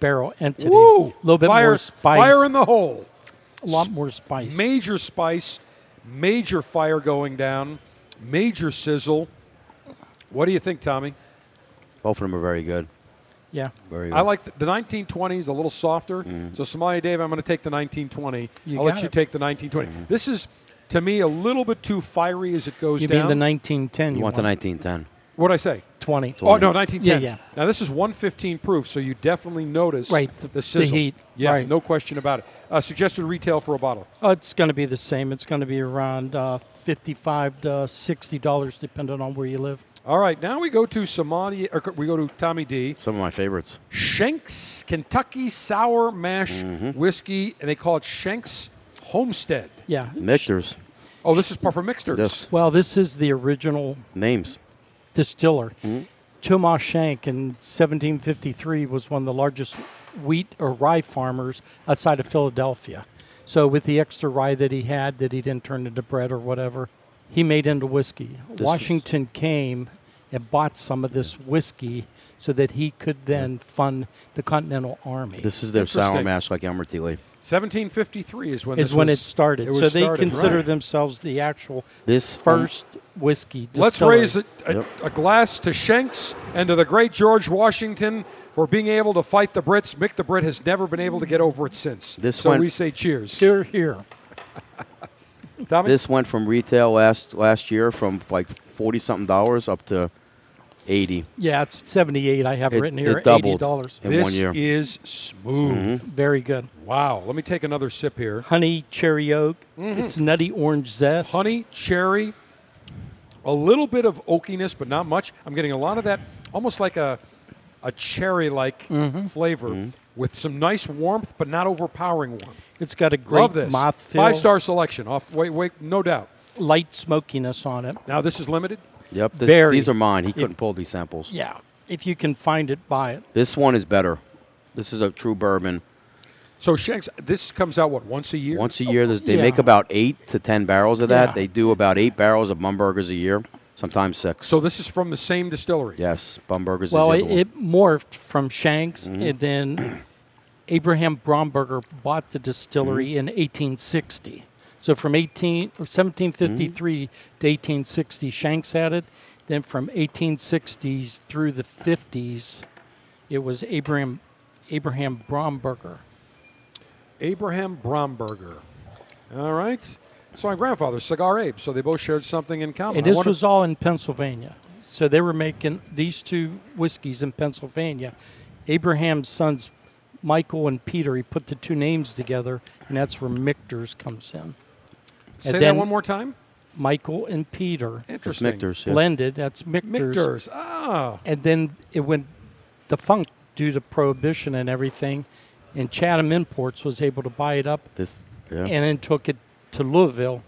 barrel entity. Woo! A little bit fire, more spice. Fire in the hole. a lot more spice. Major spice, major fire going down, major sizzle. What do you think, Tommy? Both of them are very good. yeah. Very good. I like the, the 1920s a little softer. So, Sommelier Dave, I'm going to take the 1920. You I'll let got you take the 1920. This is, to me, a little bit too fiery as it goes You down. You mean the 1910? you want the 1910. What'd I say? 20. Oh, no, 1910. Yeah, yeah. Now, this is 115 proof, so you definitely notice Right, the, the- the heat, Yeah, right. no question about it. Uh, suggested retail for a bottle. Oh, it's going to be the same. It's going to be around uh, 55 to 60 dollars, depending on where you live. All right, now we go to Sommelier, or we go to Tommy D. Some of my favorites. Shenk's Kentucky Sour Mash Whiskey, and they call it Shenk's Homestead. Yeah. Mixers. Oh, this is par for mixers. This Well, this is the original names. distiller. Mm-hmm. Thomas Shenk in 1753 was one of the largest wheat or rye farmers outside of Philadelphia. So with the extra rye that he had that he didn't turn into bread or whatever, he made into whiskey. was- Washington came and bought some of this whiskey so that he could then fund the Continental Army. This is their sour Interesting. mash like Elmer Lee. 1753 is when is this when was, it started. It was so they started, consider right. themselves the actual This first whiskey. Let's distillery. raise a, a, Yep. a glass to Shenk's and to the great George Washington for being able to fight the Brits. Mick the Brit has never been able to get over it since. This so went- we say cheers. Here, here. Tommy? This went from retail last last year from like forty something dollars up to eighty. Yeah, it's 78. I have It- written here. it doubled. $80. in this one year. is smooth. Mm-hmm. Very good. Wow. Let me take another sip here. Honey, cherry oak. Mm-hmm. It's nutty orange zest. Honey, cherry, a little bit of oakiness, but not much. I'm getting a lot of that, almost like a a cherry-like mm-hmm. flavor with some nice warmth, but not overpowering warmth. It's got a great Love this. mouthfeel. Five-star selection. Off. Wait, wait. No doubt. Light smokiness on it. Now this is limited. Yep, this, Very. these are mine. He couldn't If- pull these samples. Yeah. If you can find it, buy it. This one is better. This is a true bourbon. So Shenk's, this comes out what once a year? Once a year, there's- they yeah. make about eight to ten barrels of that. Yeah. They do about eight barrels of Bomberger's a year, sometimes six. So this is from the same distillery. yes, Bomberger's Well, is it, the other one. it morphed from Shenk's, Mm-hmm. and then Abraham Bomberger bought the distillery Mm-hmm. in 1860. So from 18 or 1753 Mm-hmm. to 1860, Shenk's had it. Then from 1860s through the 50s, it was Abraham Abraham Bomberger. Abraham Bomberger. All right. So my grandfather, Cigar Abe. So they both shared something in common. And this wonder- was all in Pennsylvania. So they were making these two whiskeys in Pennsylvania. Abraham's sons, Michael and Peter, he put the two names together, and that's where Michter's comes in. Say and that one more time. Michael and Peter It's Interesting. Michter's, yeah. blended. That's Michter's. Michter's. Ah. And then it went defunct due to prohibition and everything. And Chatham Imports was able to buy it up This, yeah. and then took it to Louisville,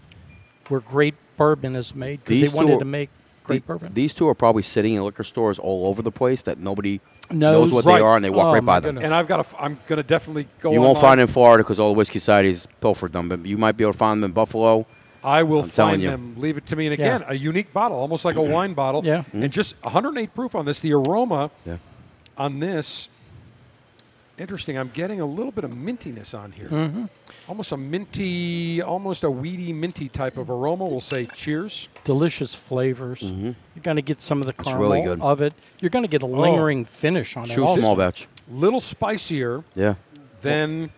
where great bourbon is made because they wanted are- to make great The- bourbon. These two are probably sitting in liquor stores all over the place that nobody Knows. knows what Right. they are, and they walk Oh, right by them. goodness. And I've got to. f- I'm going to definitely go. You won't online. find them in Florida because all the whiskey societies pilfered them, but you might be able to find them in Buffalo. I will I'm telling find you. them. Leave it to me. And Yeah. again, a unique bottle, almost like a wine bottle. Yeah. Mm-hmm. And just 108 proof on this. The aroma Yeah. on this. Interesting. I'm getting a little bit of mintiness on here. Mm-hmm. Almost a minty, almost a weedy, minty type of aroma. We'll say cheers. delicious flavors. You're going to get some of the Mm-hmm. Caramel really good. of it. You're going to get a lingering finish on it. True small batch. Little spicier Yeah. than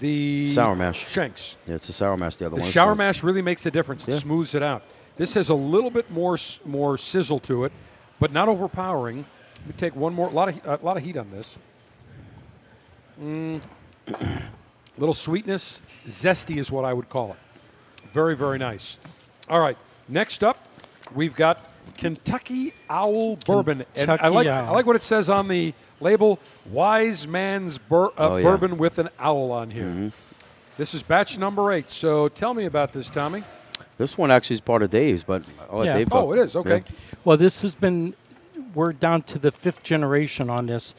the Sour mash. Shenk's. Yeah, it's a sour mash. The other The one. shower mash really makes a difference. It Yeah. smooths it out. This has a little bit more more sizzle to it, but not overpowering. Let me take one more. A lot of a lot of heat on this. Mm. little sweetness, zesty is what I would call it. Very very nice. All right. Next up, we've got Kentucky Owl Bourbon, and I like Owl. I like what it says on the label: Wise Man's bur- uh, Oh, yeah. Mm-hmm. Bourbon with an owl on here. This is batch number eight. So tell me about this, Tommy. This one actually is part of Dave's, but I'll Yeah. Dave. Oh, it is okay. Yeah. Well, this has been, we're down to the fifth generation on this.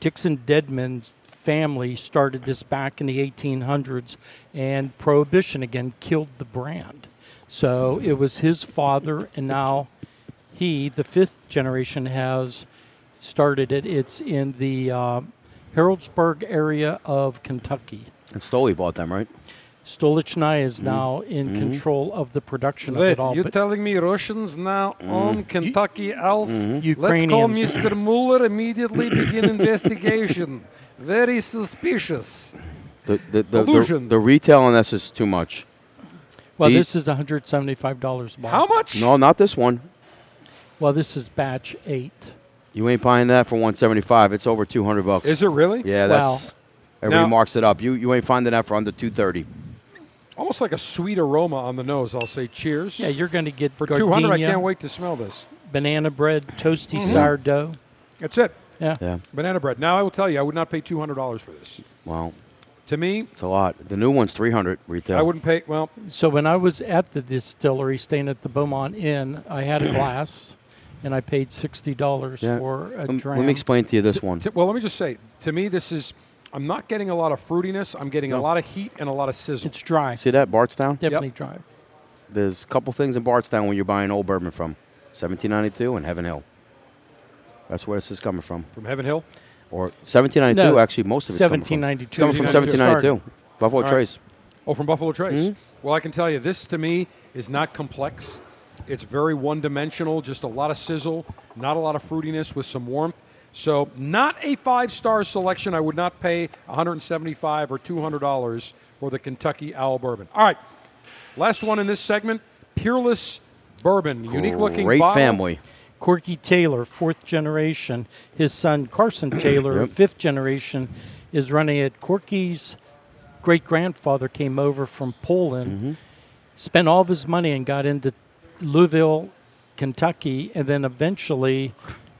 Dixon Dedman's family started this back in the 1800s, and Prohibition again killed the brand. So it was his father, and now he, the fifth generation, has started it. It's in the uh, Harrodsburg area of Kentucky. And Stoli bought them, right? Stolichnaya is Mm-hmm. now in control of the production of it all. you're telling me Russians now Mm-hmm. own Kentucky Owls? Let's call Mr. Mueller immediately begin investigation. Very suspicious. The the, the, the, Illusion. the retail on this is too much. Well, These- this is $175 a bottle. How much? No, not this one. Well, this is batch eight. You ain't buying that for 175. It's over 200 bucks. Is it really? Yeah, Well- that's. Everybody Now- marks it up. You you ain't finding that for under 230. Almost like a sweet aroma on the nose. I'll say cheers. Yeah, you're going to get For 200, I gardenia, can't wait to smell this. banana bread, toasty mm-hmm. sourdough. That's it. Yeah. Yeah. Banana bread. Now, I will tell you, I would not pay $200 for this. Wow, To me, it's a lot. The new one's 300 retail. I wouldn't pay, well, So when I was at the distillery, staying at the Beaumont Inn, I had a glass, and I paid sixty dollars Yeah. for a Lem- dram. Let me explain to you this one. T- well, let me just say, to me, this is I'm not getting a lot of fruitiness. I'm getting a lot of heat and a lot of sizzle. It's dry. See that Bardstown? Definitely dry. There's a couple things in Bardstown when you're buying old bourbon from. 1792 and Heaven Hill. That's where this is coming from. From Heaven Hill? Or 1792, No, actually, most of it's coming from. 1792. Coming from 1792. Buffalo All right. Trace. Oh, from Buffalo Trace. Mm-hmm. Well, I can tell you, this to me is not complex. It's very one dimensional, just a lot of sizzle, not a lot of fruitiness with some warmth. So, not a five star selection. I would not pay 175 or $200 for the Kentucky Owl Bourbon. All right, last one in this segment Peerless Bourbon. Unique looking Great bottle. family. Corky Taylor, fourth generation. His son Carson Taylor, Yep. fifth generation, is running it. Corky's great grandfather came over from Poland, Mm-hmm. spent all of his money and got into Louisville, Kentucky, and then eventually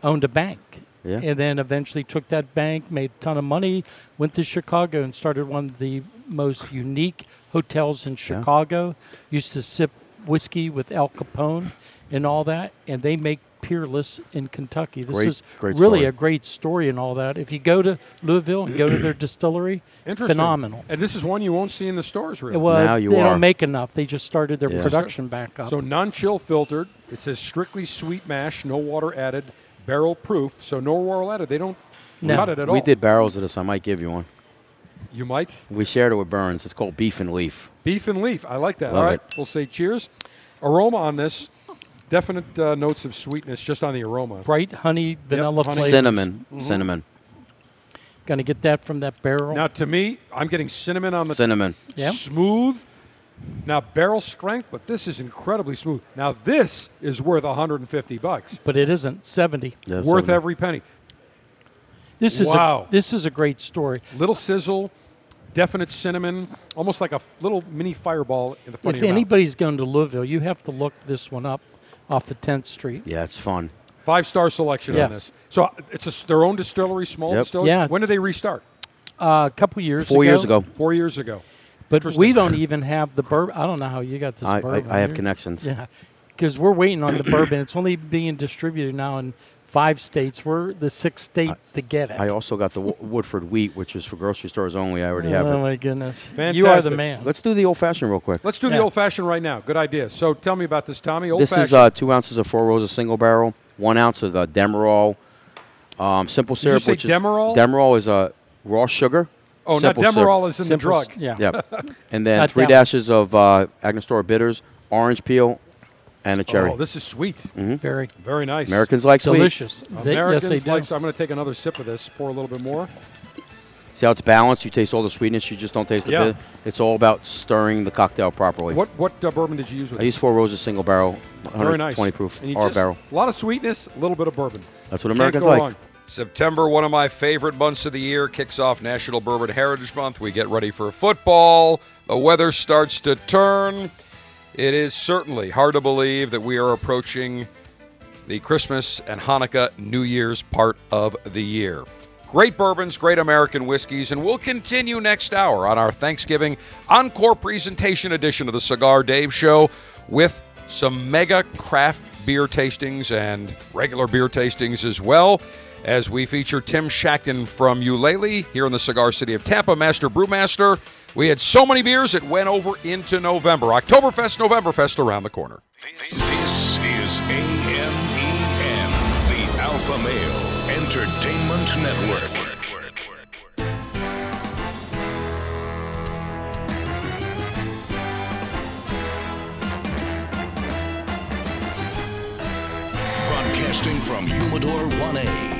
owned a bank. Yeah. And then eventually took that bank, made a ton of money, went to Chicago and started one of the most unique hotels in Chicago. Used to sip whiskey with Al Capone and all that, and they make Peerless in Kentucky. This Great- is great really story. a great story and all that. If you go to Louisville and go to their distillery, Interesting. phenomenal. And this is one you won't see in the stores, really. Well, Now you they are. don't make enough. They just started their Yeah. production back up. So non chill filtered. It says strictly sweet mash, no water added, barrel proof. So no water added. They don't No. cut it at We all. We did barrels of this. I might give you one. You might. We shared it with Burns. It's called Beef and Leaf. Beef and leaf. I like that. Love All right. it. We'll say cheers. Aroma on this. Definite uh, notes of sweetness just on the aroma. Bright honey, vanilla honey. flavor. Cinnamon. Cinnamon. Going to get that from that barrel. Now, to me, I'm getting cinnamon on the Cinnamon. Yep. smooth. Now barrel strength, but this is incredibly smooth. Now this is worth 150 bucks. but it isn't 70. Yeah, worth cinnamon. every penny. This is Wow. a, this is a great story. Little sizzle, definite cinnamon, almost like a little mini fireball in the front if of your mouth. anybody's going to Louisville, you have to look this one up off of 10th Street. Yeah, it's fun. Five star selection on this. So it's a s their own distillery, small Yep. distillery. Yeah, When did they restart? Uh, a couple years Four ago. years ago. Four years ago. But we don't even have the bourbon. I don't know how you got this I, I, bourbon. I have You- connections. Yeah, because we're waiting on the bourbon. It's only being distributed now in five states. We're the sixth state to get it. I also got the Wo- Woodford wheat, which is for grocery stores only. I already have oh my goodness! Fantastic. You are the man. Let's do the old fashioned real quick. Let's do the old fashioned right now. Good idea. So tell me about this, Tommy. Old This fashioned. is uh, two ounces of Four Roses single barrel, one ounce of uh, Demerol um, simple Did you syrup. say which Demerol? Is, Demerol is uh, raw sugar. Oh, not simple syrup. Demerol is in the Simple drug. s- Yeah. Yep. and then Not three Dem- dashes of uh, Angostura bitters, orange peel, and a cherry. Oh, this is sweet. Very Very nice. Americans like sweet. delicious. They- Americans yes, they like. do. I'm going to take another sip of this. Pour a little bit more. See how it's balanced? You taste all the sweetness. You just don't taste the Yeah. bit. It's all about stirring the cocktail properly. What what uh, bourbon did you use with I this? use Four Roses single barrel, Very nice. 120 proof, And you R just, barrel. It's a lot of sweetness, a little bit of bourbon. That's what Can't Americans go like. wrong. September, one of my favorite months of the year, kicks off National Bourbon Heritage Month. We get ready for football. The weather starts to turn. It is certainly hard to believe that we are approaching the Christmas and Hanukkah New Year's part of the year. Great bourbons, great American whiskeys, and we'll continue next hour on our Thanksgiving Encore presentation edition of the Cigar Dave Show with some mega craft beer tastings and regular beer tastings as well. As we feature Tim Shackton from Ulele here in the Cigar City of Tampa, Master Brewmaster. We had so many beers it went over into November. Oktoberfest, Novemberfest around the corner. This is AMEN, the Alpha Male Entertainment Network. Broadcasting from Humidor 1A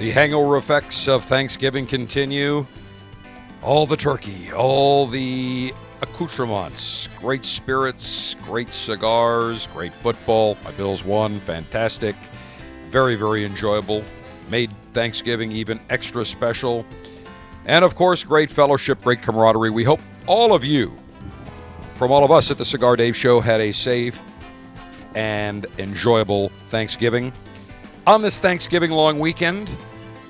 The hangover effects of Thanksgiving continue. All the turkey, all the accoutrements, great spirits, great cigars, great football. My Bills won, fantastic. Very, very enjoyable. Made Thanksgiving even extra special. And of course, great fellowship, great camaraderie. We hope all of you, from all of us at the Cigar Dave Show, had a safe and enjoyable Thanksgiving. On this Thanksgiving long weekend,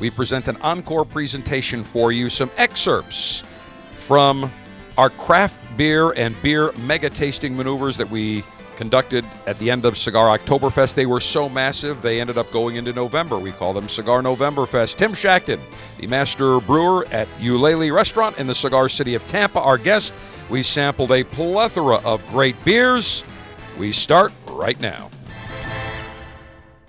we present an encore presentation for you, some excerpts from our craft beer and beer mega tasting maneuvers that we conducted at the end of Cigar Oktoberfest. They were so massive, they ended up going into November. We call them Cigar Novemberfest. Tim Shackton, the master brewer at Ulele Restaurant in the cigar city of Tampa, our guest. We sampled a plethora of great beers. We start right now.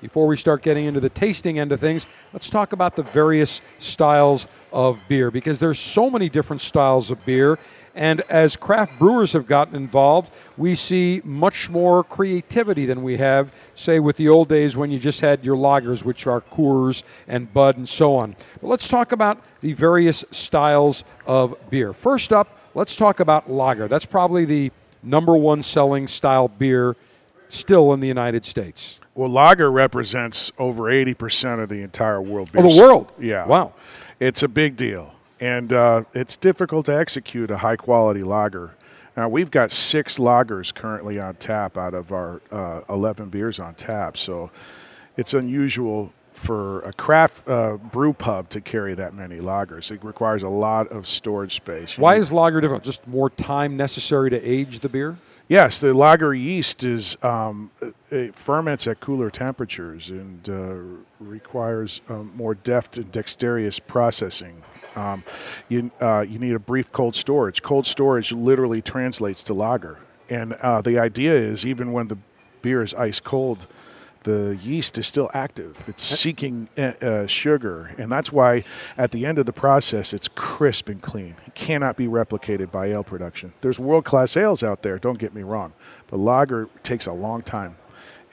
Before we start getting into the tasting end of things, let's talk about the various styles of beer because there's so many different styles of beer. And as craft brewers have gotten involved, we see much more creativity than we have, say, with the old days when you just had your lagers, which are Coors and Bud and so on. But let's talk about the various styles of beer. First up, let's talk about lager. That's probably the number one selling style beer still in the United States. Well, lager represents over 80% of the entire world. Oh, the world? Yeah. Wow. It's a big deal. And uh, it's difficult to execute a high quality lager. Now, we've got six lagers currently on tap out of our uh, 11 beers on tap. So it's unusual for a craft uh, brew pub to carry that many lagers. It requires a lot of storage space. Why need- is lager different? Just more time necessary to age the beer? Yes, the lager yeast is um, it ferments at cooler temperatures and uh, requires um, more deft and dexterous processing. Um, you uh, you need a brief cold storage. Cold storage literally translates to lager, and uh, the idea is even when the beer is ice cold, the yeast is still active. It's seeking uh, uh, sugar, and that's why at the end of the process, it's crisp and clean. It cannot be replicated by ale production. There's world class ales out there. Don't get me wrong, but lager takes a long time,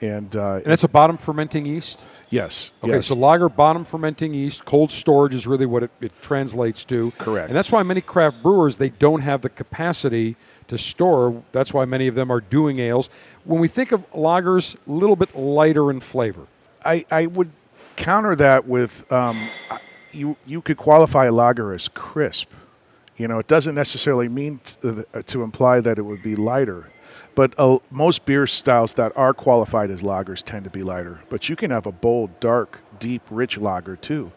and, uh, And it's a bottom fermenting yeast? yes, Okay, yes. so lager bottom fermenting yeast, cold storage is really what it, it translates to. Correct. And that's why many craft brewers they don't have the capacity to store. That's why many of them are doing ales. When we think of lagers, a little bit lighter in flavor. I, I would counter that with um, you you could qualify a lager as crisp. You know, it doesn't necessarily mean to, to imply that it would be lighter. But uh, most beer styles that are qualified as lagers tend to be lighter. But you can have a bold, dark, deep, rich lager too.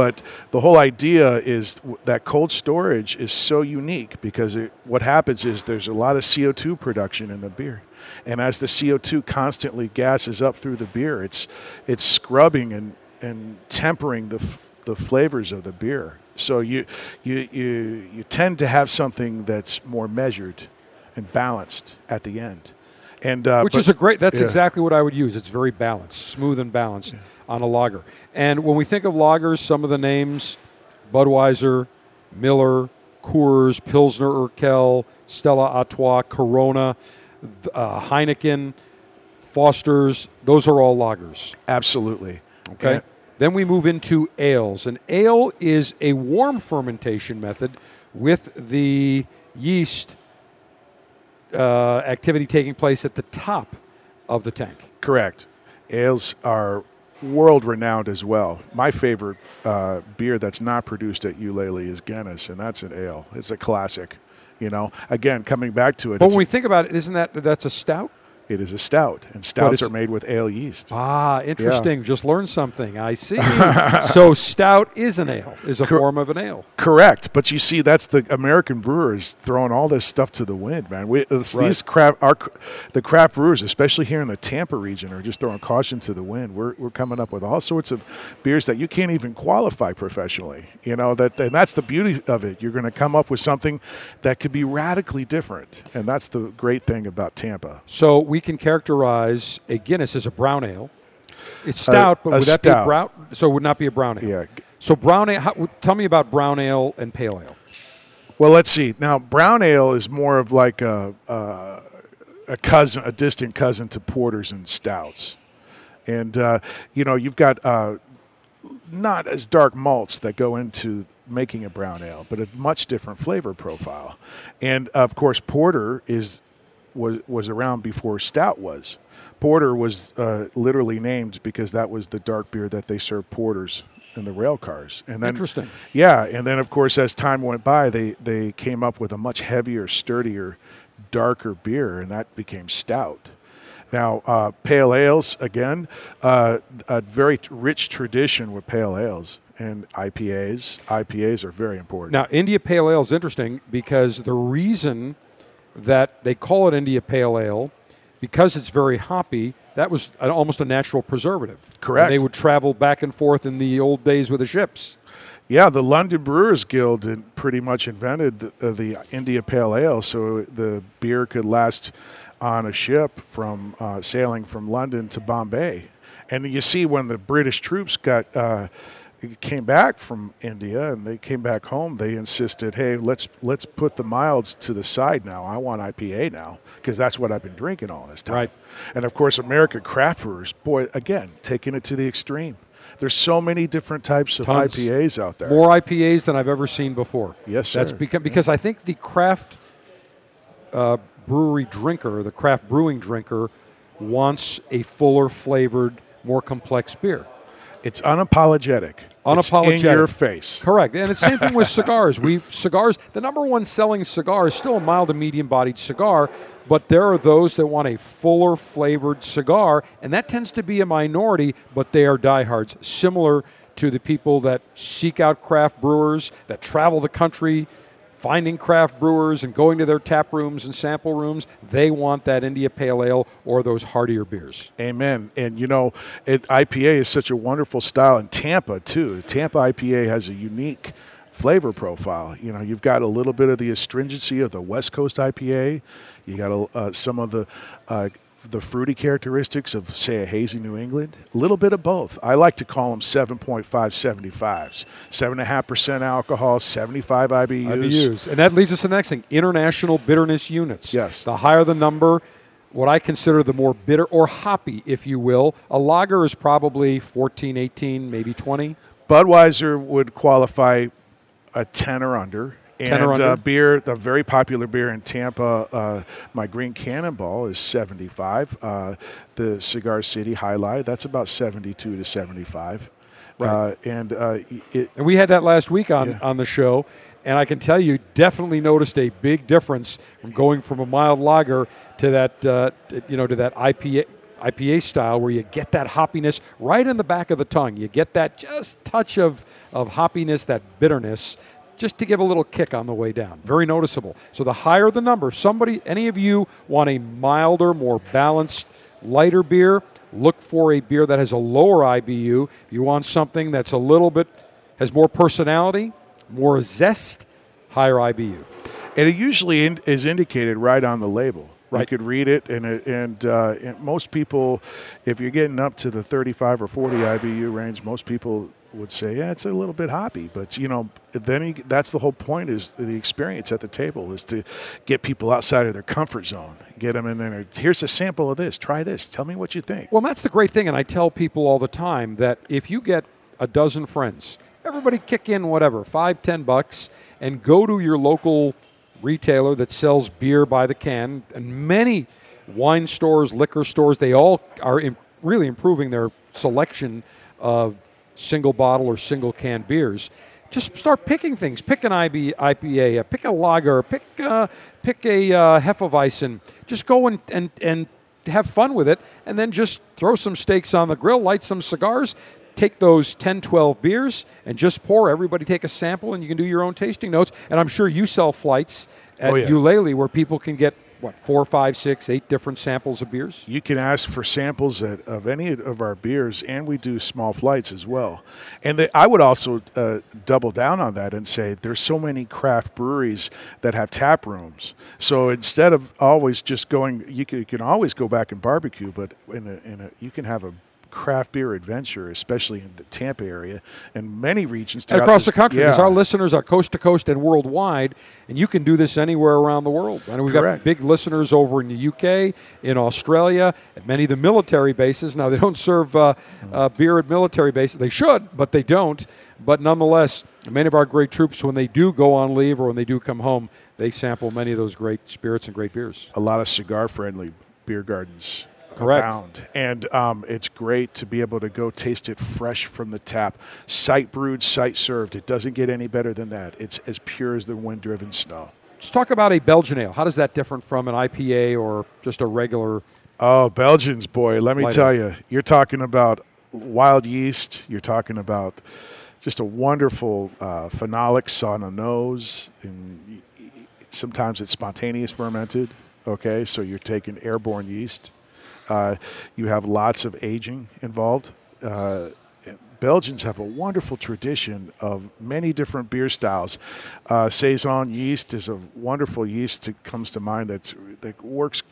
But the whole idea is that cold storage is so unique because it, what happens is there's a lot of CO2 production in the beer. And as the CO2 constantly gases up through the beer, it's, it's scrubbing and, and tempering the, f- the flavors of the beer. So you, you, you, you tend to have something that's more measured and balanced at the end. And, uh, Which but- is a great. That's yeah. exactly what I would use. It's very balanced, smooth and balanced on a lager. And when we think of lagers, some of the names: Budweiser, Miller, Coors, Pilsner Urquell, Stella Artois, Corona, uh, Heineken, Foster's. Those are all lagers. Absolutely. Okay. And- Then we move into ales. An ale is a warm fermentation method with the yeast uh, activity taking place at the top of the tank. Correct. Ales are world renowned as well. My favorite uh, beer that's not produced at Ulele is Guinness, and that's an ale. It's a classic. You know, again, coming back to it, But when we think about it, isn't that that's a stout? It is a stout, and stouts are made with ale yeast. Ah, interesting. Just learned something. I see. so stout is an ale, is a form of an ale. Correct, but you see, that's the American brewers throwing all this stuff to the wind, man. We, Right. These craft, our, the craft brewers, especially here in the Tampa region, are just throwing caution to the wind. We're, we're coming up with all sorts of beers that you can't even qualify professionally. You know that, and that's the beauty of it. You're going to come up with something that could be radically different, and that's the great thing about Tampa. So we can characterize a Guinness as a brown ale. It's stout, but a would that be a brown? So it would not be a brown ale. Yeah. So brown ale. How, tell me about brown ale and pale ale. Well, let's see. Now, brown ale is more of like a, a, a cousin, a distant cousin to porters and stouts, and uh, you know you've got uh, not as dark malts that go into making a brown ale, but a much different flavor profile. And of course, porter is was was around before stout was. Porter was uh, literally named because that was the dark beer that they served porters in the rail cars. And then Interesting. Yeah, and then of course as time went by, they they came up with a much heavier, sturdier, darker beer, and that became stout. Now, uh, pale ales again, uh, a very t- rich tradition with pale ales and IPAs. IPAs are very important. Now, India Pale Ale is interesting because the reason that they call it India Pale Ale, because it's very hoppy, that was an, almost a natural preservative. Correct. And they would travel back and forth in the old days with the ships. Yeah, the London Brewers Guild pretty much invented the, uh, the India Pale Ale, so the beer could last on a ship from uh, sailing from London to Bombay. And you see when the British troops got uh, came back from India and they came back home, they insisted, "Hey, let's let's put the milds to the side now. I want IPA now because that's what I've been drinking all this time." Right. And of course, American craft brewers, boy, again, taking it to the extreme. There's so many different types of Tons. IPAs out there. More IPAs than I've ever seen before. Yes, sir. That's because, because I think the craft uh, brewery drinker, the craft brewing drinker, wants a fuller flavored, more complex beer. It's unapologetic. Unapologetic. It's in your face. Correct. And it's the same thing with cigars. We cigars, the number one selling cigar is still a mild to medium bodied cigar, but there are those that want a fuller flavored cigar, and that tends to be a minority, but they are diehards, similar to the people that seek out craft brewers, that travel the country finding craft brewers and going to their tap rooms and sample rooms. They want that India Pale Ale or those heartier beers. Amen. And you know, it, IPA is such a wonderful style, and Tampa too. Tampa IPA has a unique flavor profile. You know, you've got a little bit of the astringency of the West Coast IPA. You got a, uh, some of the uh, the fruity characteristics of, say, a hazy New England. A little bit of both. I like to call them 7.5 75s. 7.5% alcohol, 75 IBUs. IBUs. And that leads us to the next thing international bitterness units. Yes. The higher the number, what I consider the more bitter or hoppy, if you will. A lager is probably 14, 18, maybe 20. Budweiser would qualify a 10 or under. 10 and? Uh, beer, the very popular beer in Tampa, uh, my Green Cannonball is 75. Uh, the Cigar City Jai Alai, that's about 72 to 75. Uh, and uh, it, And we had that last week on, Yeah. on the show. And I can tell you, definitely noticed a big difference from going from a mild lager to that, uh, you know, to that IPA, IPA style where you get that hoppiness right in the back of the tongue. You get that just touch of, of hoppiness, that bitterness, just to give a little kick on the way down. Very noticeable. So the higher the number, somebody, any of you want a milder, more balanced, lighter beer, look for a beer that has a lower IBU. If you want something that's a little bit, has more personality, more zest, higher IBU. and it usually in, is indicated right on the label. Right. You could read it, and it, and, uh, and most people, if you're getting up to the 35 or 40 IBU range, most people would say, yeah, it's a little bit hoppy. But you know, then you, that's the whole point is the experience at the table is to get people outside of their comfort zone, get them in there. Here's a sample of this. Try this. Tell me what you think. Well, that's the great thing, and I tell people all the time that if you get a dozen friends, everybody kick in whatever, five, ten bucks, and go to your local retailer that sells beer by the can, and many wine stores, liquor stores, they all are really improving their selection of single bottle or single can beers. Just start picking things. Pick an IB, IPA, uh, pick a lager, pick uh, pick a uh, Hefeweizen. Just go and, and and have fun with it, and then just throw some steaks on the grill, light some cigars, take those 10, 12 beers, and just pour. Everybody take a sample, and you can do your own tasting notes. And I'm sure you sell flights at Oh, yeah. Ulele where people can get, what, four, five, six, eight different samples of beers? You can ask for samples at, of any of our beers, and we do small flights as well. And I would also uh, double down on that and say there's so many craft breweries that have tap rooms. So instead of always just going, you can, you can always go back and barbecue, but in a, in a, you can have a craft beer adventure, especially in the Tampa area and many regions And across this- the country, because Yeah. our listeners are coast to coast and worldwide, and you can do this anywhere around the world. And we've Correct. got big listeners over in the UK, in Australia, at many of the military bases. Now, they don't serve uh, uh, beer at military bases. They should, but they don't. But nonetheless, many of our great troops, when they do go on leave or when they do come home, they sample many of those great spirits and great beers. a lot of cigar friendly beer gardens Correct. abound. And um, it's great to be able to go taste it fresh from the tap. Site brewed, site served. It doesn't get any better than that. It's as pure as the wind driven snow. Let's talk about a Belgian ale. How does that differ from an IPA or just a regular? Oh, Belgians, boy, let me Light tell you, you're talking about wild yeast. You're talking about just a wonderful uh, phenolics on the nose. And sometimes it's spontaneous fermented. Okay, so you're taking airborne yeast. Uh, you have lots of aging involved. Uh, Belgians have a wonderful tradition of many different beer styles. Uh, Saison yeast is a wonderful yeast that comes to mind that's, that works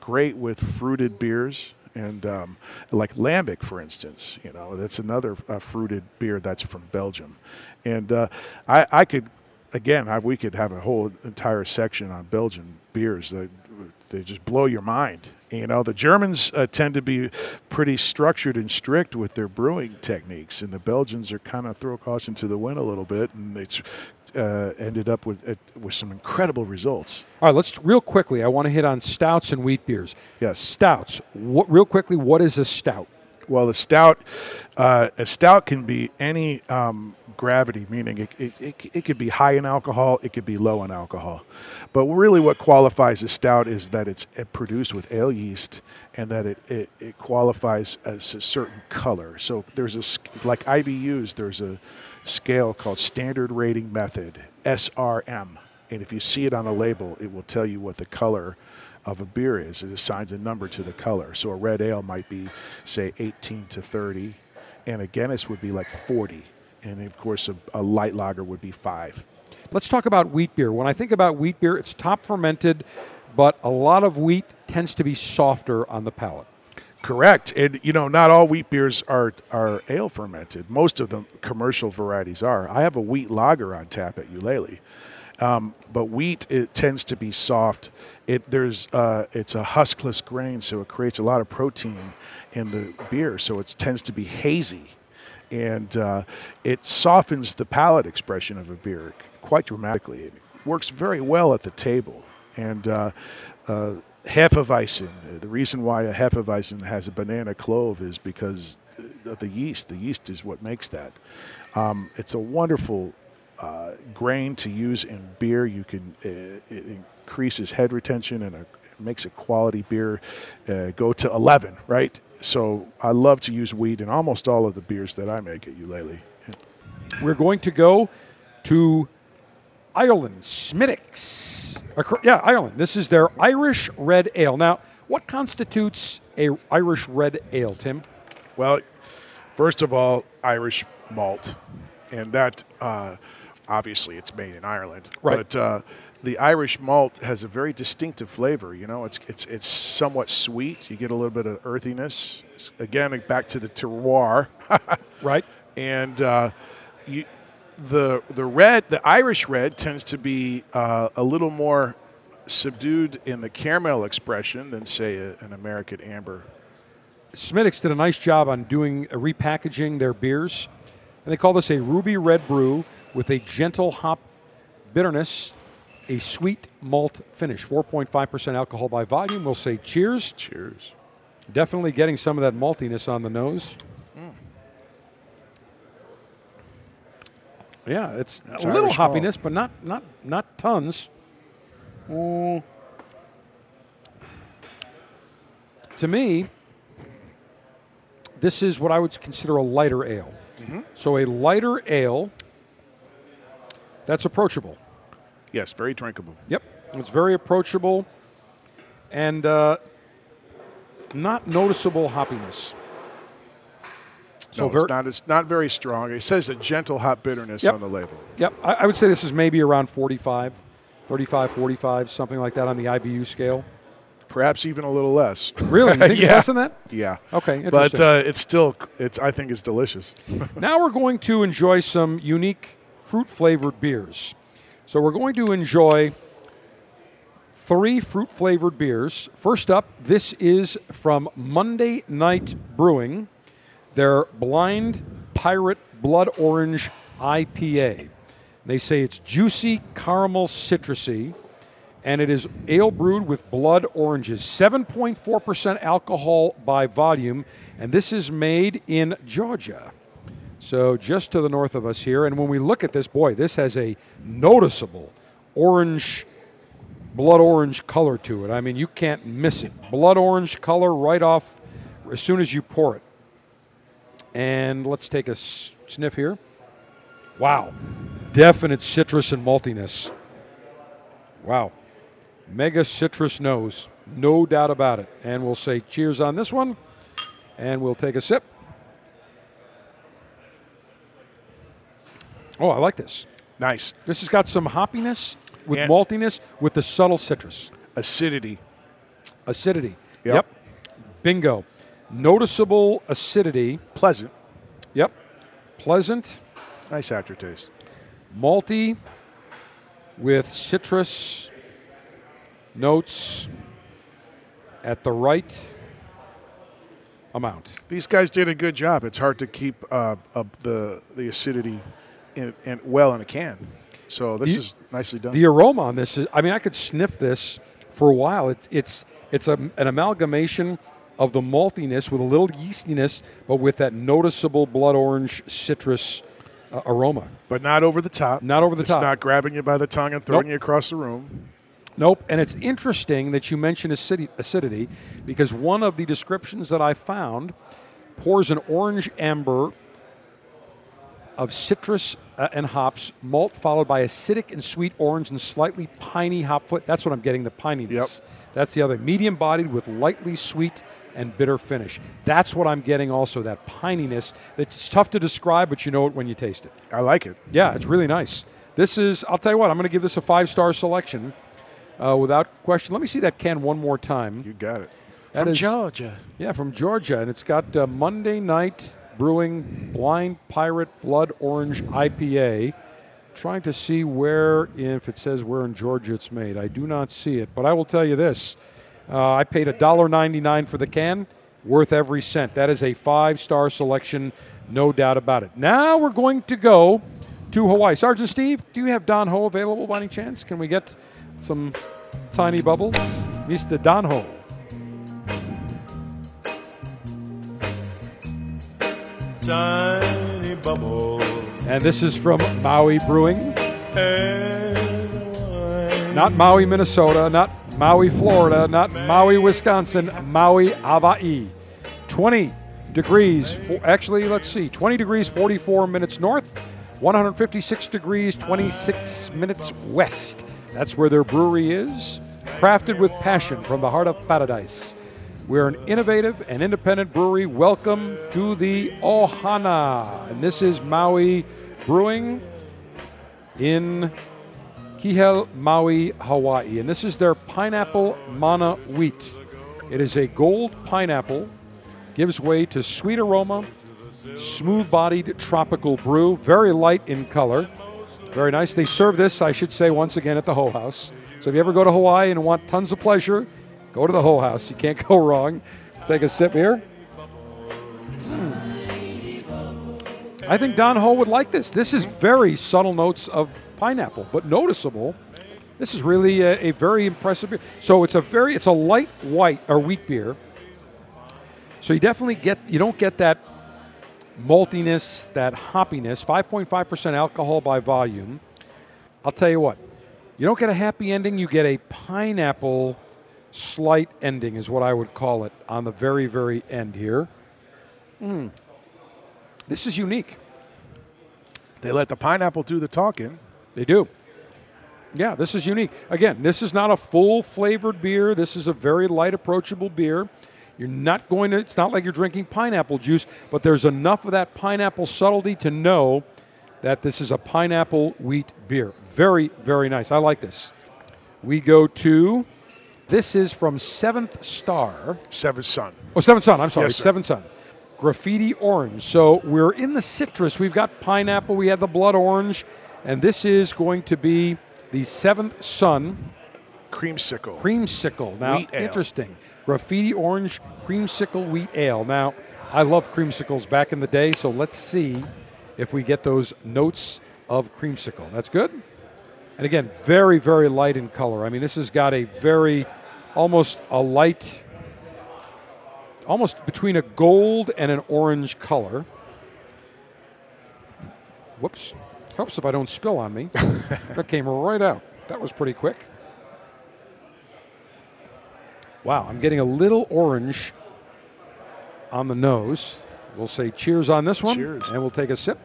great with fruited beers and um, like lambic, for instance. You know, that's another uh, fruited beer that's from Belgium. And uh, I, I could, again, I, we could have a whole entire section on Belgian beers that they just blow your mind. You know, the Germans uh, tend to be pretty structured and strict with their brewing techniques, and the Belgians are kind of throw caution to the wind a little bit, and it's uh, ended up with uh, with some incredible results. All right, let's real quickly. I want to hit on stouts and wheat beers. Yes. Stouts. What, real quickly, what is a stout? Well, a stout, uh, a stout can be any um, gravity, meaning it, it, it, it could be high in alcohol, it could be low in alcohol. But really, what qualifies a stout is that it's uh, produced with ale yeast and that it, it, it qualifies as a certain color. So there's a, like IBUs, there's a scale called Standard Rating Method, SRM. And if you see it on a label, it will tell you what the color of a beer is. It assigns a number to the color. So a red ale might be, say, 18 to 30, and a Guinness would be like 40. And of course, a, a light lager would be five. Let's talk about wheat beer. When I think about wheat beer, it's top fermented, but a lot of wheat tends to be softer on the palate. Correct. And you know, not all wheat beers are are ale fermented. Most of the commercial varieties are. I have a wheat lager on tap at Ulele. Um, but wheat it tends to be soft. It there's uh, it's a huskless grain, so it creates a lot of protein in the beer. So it tends to be hazy, and uh, it softens the palate expression of a beer quite dramatically. It works very well at the table, and uh, uh, Hefeweizen. The reason why a Hefeweizen has a banana clove is because of the yeast. The yeast is what makes that. Um, it's a wonderful uh, grain to use in beer. You can uh, it increases head retention and a, makes a quality beer uh, go to 11. Right. So I love to use wheat in almost all of the beers that I make at Ulele. We're going to go to Ireland, Smithwick's. Yeah, Ireland. This is their Irish Red Ale. Now, what constitutes a Irish Red Ale, Tim? Well, first of all, Irish malt, and that uh, obviously it's made in Ireland. Right. But uh, the Irish malt has a very distinctive flavor. You know, it's it's it's somewhat sweet. You get a little bit of earthiness. Again, back to the terroir. Right. and uh, you, the the red, the Irish red, tends to be uh, a little more subdued in the caramel expression than say a, an American amber. Smithwick's did a nice job on doing repackaging their beers, and they call this a ruby red brew with a gentle hop bitterness, a sweet malt finish. 4.5% alcohol by volume. We'll say cheers. Cheers. Definitely getting some of that maltiness on the nose. Yeah, it's, It's a little Irish malt. hoppiness, but not not not tons. Mm. To me, this is what I would consider a lighter ale. So a lighter ale that's approachable. Yes, very drinkable. Yep, it's very approachable, and uh, not noticeable hoppiness. So no, very, it's not. It's not very strong. It says a gentle hot bitterness Yep. on the label. Yep, I, I would say this is maybe around 45, 35, 45, something like that on the IBU scale. Perhaps even a little less. Really? You think it's Yeah. less than that? Yeah. Okay, But uh, it's still. It's. I think it's delicious. now we're going to enjoy some unique fruit flavored beers. So we're going to enjoy three fruit flavored beers. First up, this is from Monday Night Brewing, their Blind Pirate Blood Orange IPA. They say it's juicy caramel citrusy and it is ale brewed with blood oranges. 7.4% alcohol by volume, and this is made in Georgia. So just to the north of us here. And when we look at this, boy, this has a noticeable orange, blood orange color to it. I mean, you can't miss it. Blood orange color right off as soon as you pour it. And let's take a sniff here. Wow. Definite citrus and maltiness. Wow. Mega citrus nose. No doubt about it. And we'll say cheers on this one. And we'll take a sip. Oh, I like this. Nice. This has got some hoppiness with maltiness with the subtle citrus. Acidity. Acidity. Yep. Bingo. Noticeable acidity. Pleasant. Yep. Pleasant. Nice aftertaste. malty with citrus notes at the right amount. These guys did a good job. It's hard to keep uh, uh, the the acidity in, in well in a can. So this The- is nicely done. The aroma on this is I mean I could sniff this for a while. It's it's it's a, an amalgamation of the maltiness with a little yeastiness but with that noticeable blood orange citrus uh, aroma. but not over the top. Not over the it's top. not grabbing you by the tongue and throwing Nope. you across the room. Nope. And it's interesting that you mention acidity, acidity because one of the descriptions that I found pours an orange amber of citrus uh, and hops, malt followed by acidic and sweet orange and slightly piney hop foot. That's what I'm getting, the pininess. That's the other. Medium bodied with lightly sweet and bitter finish. That's what I'm getting also, that pininess. It's tough to describe, but you know it when you taste it. I like it. Yeah, it's really nice. This is, I'll tell you what, I'm going to give this a five star selection uh, without question. Let me see that can one more time. You got it. That From is- Georgia. Yeah, from Georgia. And it's got uh, Monday Night Brewing Blind Pirate Blood Orange IPA. Trying to see where, if it says where in Georgia it's made. I do not see it. But I will tell you this uh, I paid $1.99 for the can, worth every cent. That is a five star selection, no doubt about it. Now we're going to go to Hawaii. Sergeant Steve, do you have Don Ho available by any chance? Can we get some tiny bubbles? Mr. Don Ho. Tiny bubble And this is from Maui Brewing. Not Maui, Minnesota, not Maui, Florida, not Maui, Wisconsin, Maui, Hawaii. 20 degrees, actually, let's see, 20 degrees, 44 minutes north, 156 degrees, 26 minutes west. That's where their brewery is. Crafted with passion from the heart of paradise. We're an innovative and independent brewery. Welcome to the Ohana. And this is Maui Brewing in Kihei, Maui, Hawaii. And this is their pineapple mana wheat. It is a gold pineapple, gives way to sweet aroma, smooth bodied tropical brew, very light in color. Very nice. They serve this, I should say, once again at the Ho House. So if you ever go to Hawaii and want tons of pleasure, go to the whole House. You can't go wrong. Take a sip here. Hmm. I think Don Ho would like this. This is very subtle notes of pineapple, but noticeable. This is really a, a very impressive beer. So it's a very it's a light white or wheat beer. So you definitely get you don't get that maltiness, that hoppiness. 5.5% alcohol by volume. I'll tell you what. You don't get a happy ending, you get a pineapple slight ending is what I would call it on the very very end here. Mm. This is unique. They let the pineapple do the talking. They do. Yeah, this is unique. Again, this is not a full flavored beer. This is a very light, approachable beer. You're not going to, it's not like you're drinking pineapple juice, but there's enough of that pineapple subtlety to know that this is a pineapple wheat beer. Very, very nice. I like this. We go to, this is from Seventh Star. Seventh Sun. Oh, Seventh Sun. I'm sorry, Yes, sir. Seven Sun. Graffiti orange. So we're in the citrus. We've got pineapple. We had the blood orange, and this is going to be the Seventh Sun Creamsicle. creamsicle. Now, Wheat ale. interesting. Graffiti orange creamsicle wheat ale. Now, I loved creamsicles back in the day, so let's see if we get those notes of creamsicle. That's good. And again, very, very light in color. I mean, this has got a very, almost a light, almost between a gold and an orange color. Whoops. Helps if I don't spill on me. that came right out. That was pretty quick. Wow, I'm getting a little orange on the nose. We'll say cheers on this one, Cheers. and we'll take a sip.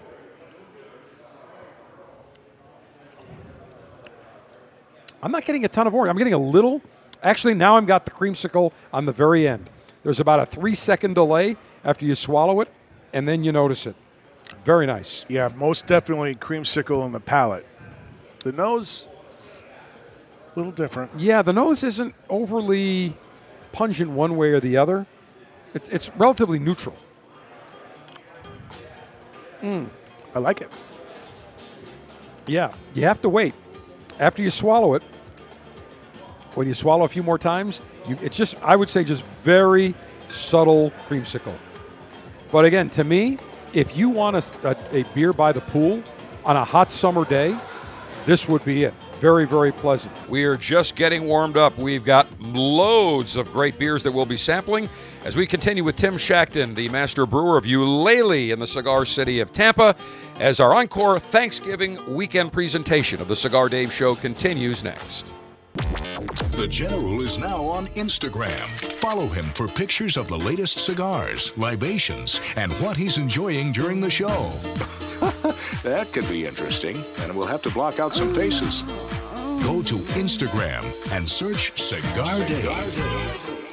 I'm not getting a ton of orange. I'm getting a little. Actually, now I've got the creamsicle on the very end. There's about a three second delay after you swallow it, and then you notice it. Very nice. Yeah, most definitely creamsicle in the palate. The nose, a little different. Yeah, the nose isn't overly pungent one way or the other. It's it's relatively neutral. Hmm. I like it. Yeah, you have to wait. After you swallow it, when you swallow a few more times, you, it's just, I would say, just very subtle creamsicle. But again, to me, if you want a, a, a beer by the pool on a hot summer day, this would be it. Very, very pleasant. We are just getting warmed up. We've got loads of great beers that we'll be sampling as we continue with Tim Shackton, the master brewer of Ulele in the cigar city of Tampa, as our encore Thanksgiving weekend presentation of the Cigar Dave Show continues next. The General is now on Instagram. Follow him for pictures of the latest cigars, libations, and what he's enjoying during the show. that could be interesting, and we'll have to block out some faces. Go to Instagram and search Cigar Dave.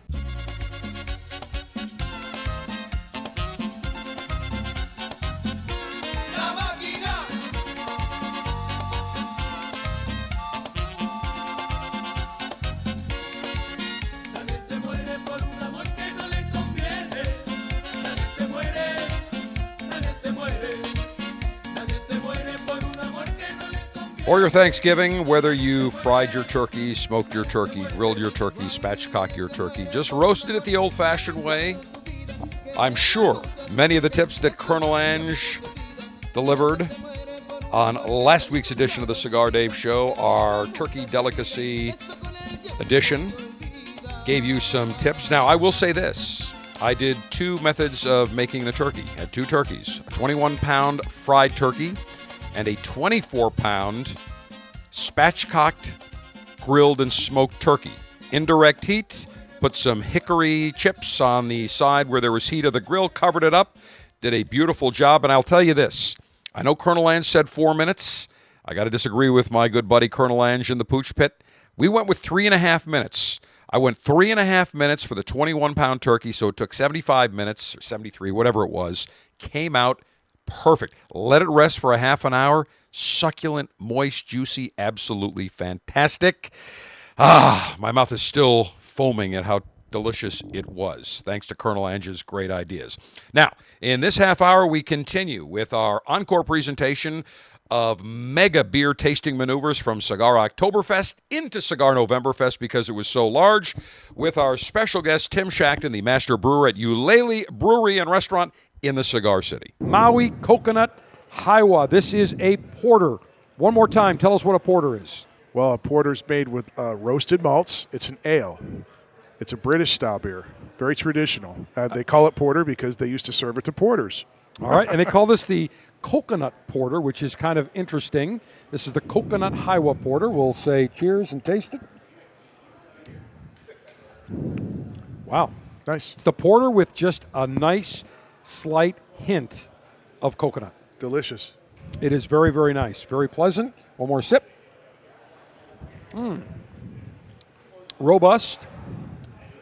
Your Thanksgiving, whether you fried your turkey, smoked your turkey, grilled your turkey, spatchcock your turkey, just roasted it the old fashioned way. I'm sure many of the tips that Colonel Ange delivered on last week's edition of the Cigar Dave Show, our turkey delicacy edition, gave you some tips. Now, I will say this I did two methods of making the turkey, had two turkeys a 21 pound fried turkey and a 24 pound spatchcocked, grilled, and smoked turkey. Indirect heat, put some hickory chips on the side where there was heat of the grill, covered it up, did a beautiful job. And I'll tell you this I know Colonel Ange said four minutes. I got to disagree with my good buddy Colonel Ange in the pooch pit. We went with three and a half minutes. I went three and a half minutes for the 21 pound turkey, so it took 75 minutes or 73, whatever it was. Came out perfect. Let it rest for a half an hour. Succulent, moist, juicy, absolutely fantastic. Ah, my mouth is still foaming at how delicious it was, thanks to Colonel Ange's great ideas. Now, in this half hour, we continue with our encore presentation of mega beer tasting maneuvers from Cigar Oktoberfest into Cigar Novemberfest because it was so large, with our special guest, Tim Shackton, the master brewer at Ulele Brewery and Restaurant in the Cigar City. Maui Coconut Hiwa. This is a porter One more time, tell us what a porter is. Well, a porter's made with uh, roasted malts. It's an ale. It's a British style beer, very traditional. Uh, they call it porter because they used to serve it to porters. All right, and they call this the coconut porter, which is kind of interesting. This is the coconut Hiwa porter. We'll say cheers and taste it. Wow. Nice. It's the porter with just a nice, slight hint of coconut. Delicious. It is very, very nice. Very pleasant. One more sip. Mm. Robust,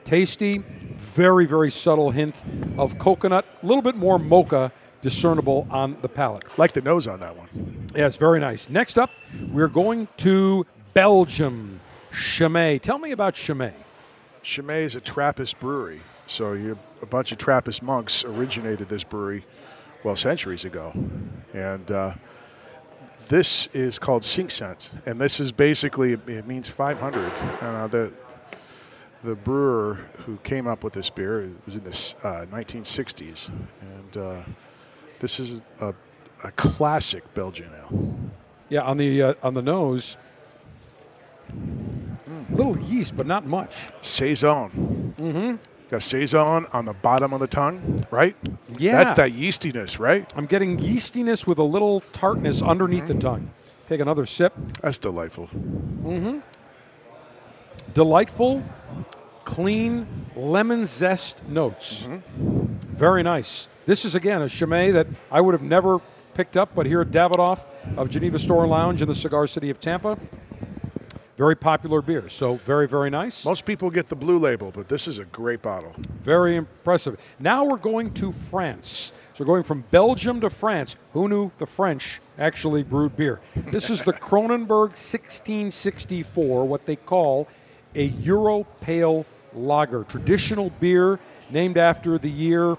tasty, very, very subtle hint of coconut. A little bit more mocha discernible on the palate. Like the nose on that one. Yes, very nice. Next up, we're going to Belgium. Chimay. Tell me about Chimay. Chimay is a Trappist brewery. So you, a bunch of Trappist monks originated this brewery, well, centuries ago. And uh, this is called Cinq Cent. And this is basically, it means 500. Uh, the, the brewer who came up with this beer was in the uh, 1960s. And uh, this is a, a classic Belgian ale. Yeah, on the uh, on the nose, little yeast, but not much. Saison. Mm-hmm. Got saison on the bottom of the tongue, right? Yeah. That's that yeastiness, right? I'm getting yeastiness with a little tartness underneath the tongue. Take another sip. That's delightful. Mm-hmm. Delightful, clean lemon zest notes. Very nice. This is again a Chimay that I would have never picked up, but here at Davidoff of Geneva Store Lounge in the cigar city of Tampa, very popular beer. So very, very nice. Most people get the blue label, but this is a great bottle. Very impressive. Now we're going to France. So going from Belgium to France. Who knew the French actually brewed beer? This is the Kronenbourg 1664, what they call a Euro Pale Lager, traditional beer named after the year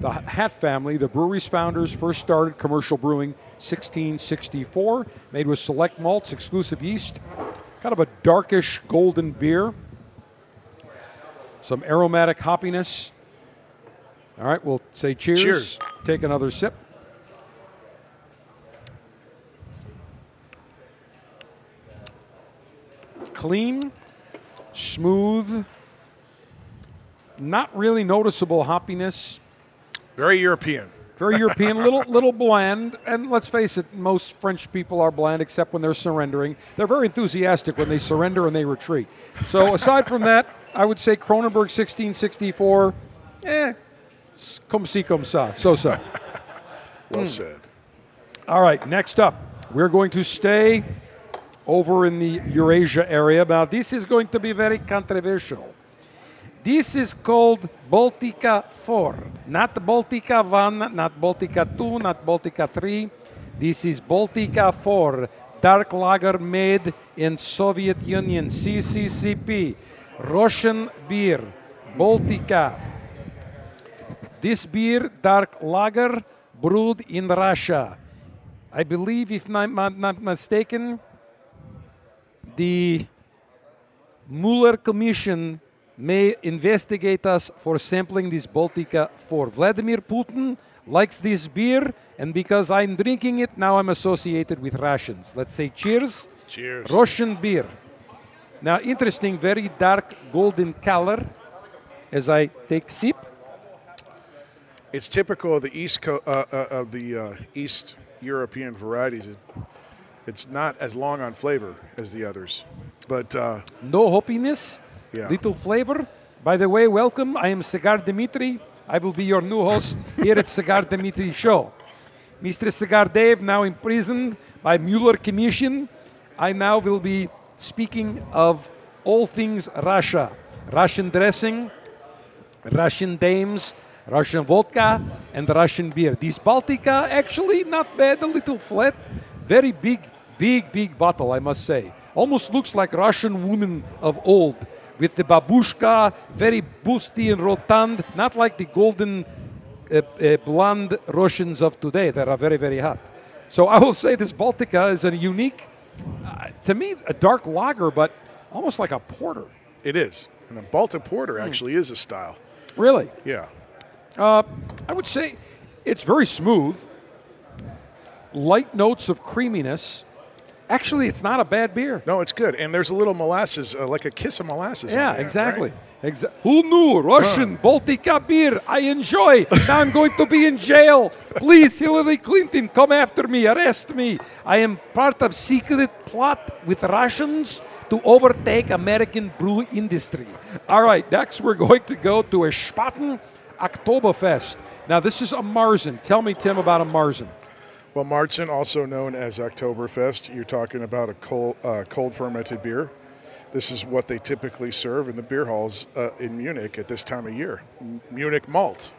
the Hatt family, the brewery's founders, first started commercial brewing 1664, made with select malts, exclusive yeast, kind of a darkish golden beer. Some aromatic hoppiness. All right, we'll say cheers. Cheers. Take another sip. Clean, smooth, not really noticeable hoppiness. Very European. Very European, little little bland, and let's face it, most French people are bland except when they're surrendering. They're very enthusiastic when they surrender and they retreat. So aside from that, I would say Kronenbourg 1664, eh, comme si comme ça, so so. Well Mm. said. All right, next up, we're going to stay over in the Eurasia area. Now, this is going to be very controversial. This is called Baltica 4, not Baltica 1, not Baltica 2, not Baltica 3. This is Baltica 4, dark lager made in Soviet Union, CCCP, Russian beer, Baltica. This beer, dark lager, brewed in Russia. I believe, if I'm not, not mistaken, the Mueller Commission may investigate us for sampling this Baltica 4. Vladimir Putin likes this beer, and because I'm drinking it, now I'm associated with Russians. Let's say cheers. Cheers. Russian beer. Now, interesting, very dark golden color as I take sip. It's typical of the East Co- uh, uh, of the uh, East European varieties. It, it's not as long on flavor as the others, but uh, No hoppiness, Yeah. little flavor. By the way, welcome. I am Cigar Dimitri. I will be your new host here at Cigar Dimitri Show. Mr. Cigar Dave, now imprisoned by Mueller Commission, I now will be speaking of all things Russia. Russian dressing, Russian dames, Russian vodka, and Russian beer. This Baltica, actually not bad, a little flat. Very big, big, big bottle, I must say. Almost looks like Russian woman of old with the babushka, very busty and rotund, not like the golden uh, uh, blonde Russians of today that are very, very hot. So I will say this Baltica is a unique, uh, to me, a dark lager, but almost like a porter. it is. And a Baltic Porter actually is a style. Really? Yeah. Uh, I would say it's very smooth. Light notes of creaminess, Actually, it's not a bad beer. No, it's good, and there's a little molasses, uh, like a kiss of molasses. Yeah, there, exactly. right? Exa- Who knew Russian Baltica beer? I enjoy. now I'm going to be in jail. Please, Hillary Clinton, come after me, arrest me. I am part of secret plot with Russians to overtake American brew industry. All right, next we're going to go to a Spaten Oktoberfest. Now this is a Marzen. Tell me, Tim, about a Marzen. Well, Marzen, also known as Oktoberfest, you're talking about a cold, uh, cold fermented beer. This is what they typically serve in the beer halls uh, in Munich at this time of year. M- Munich malt,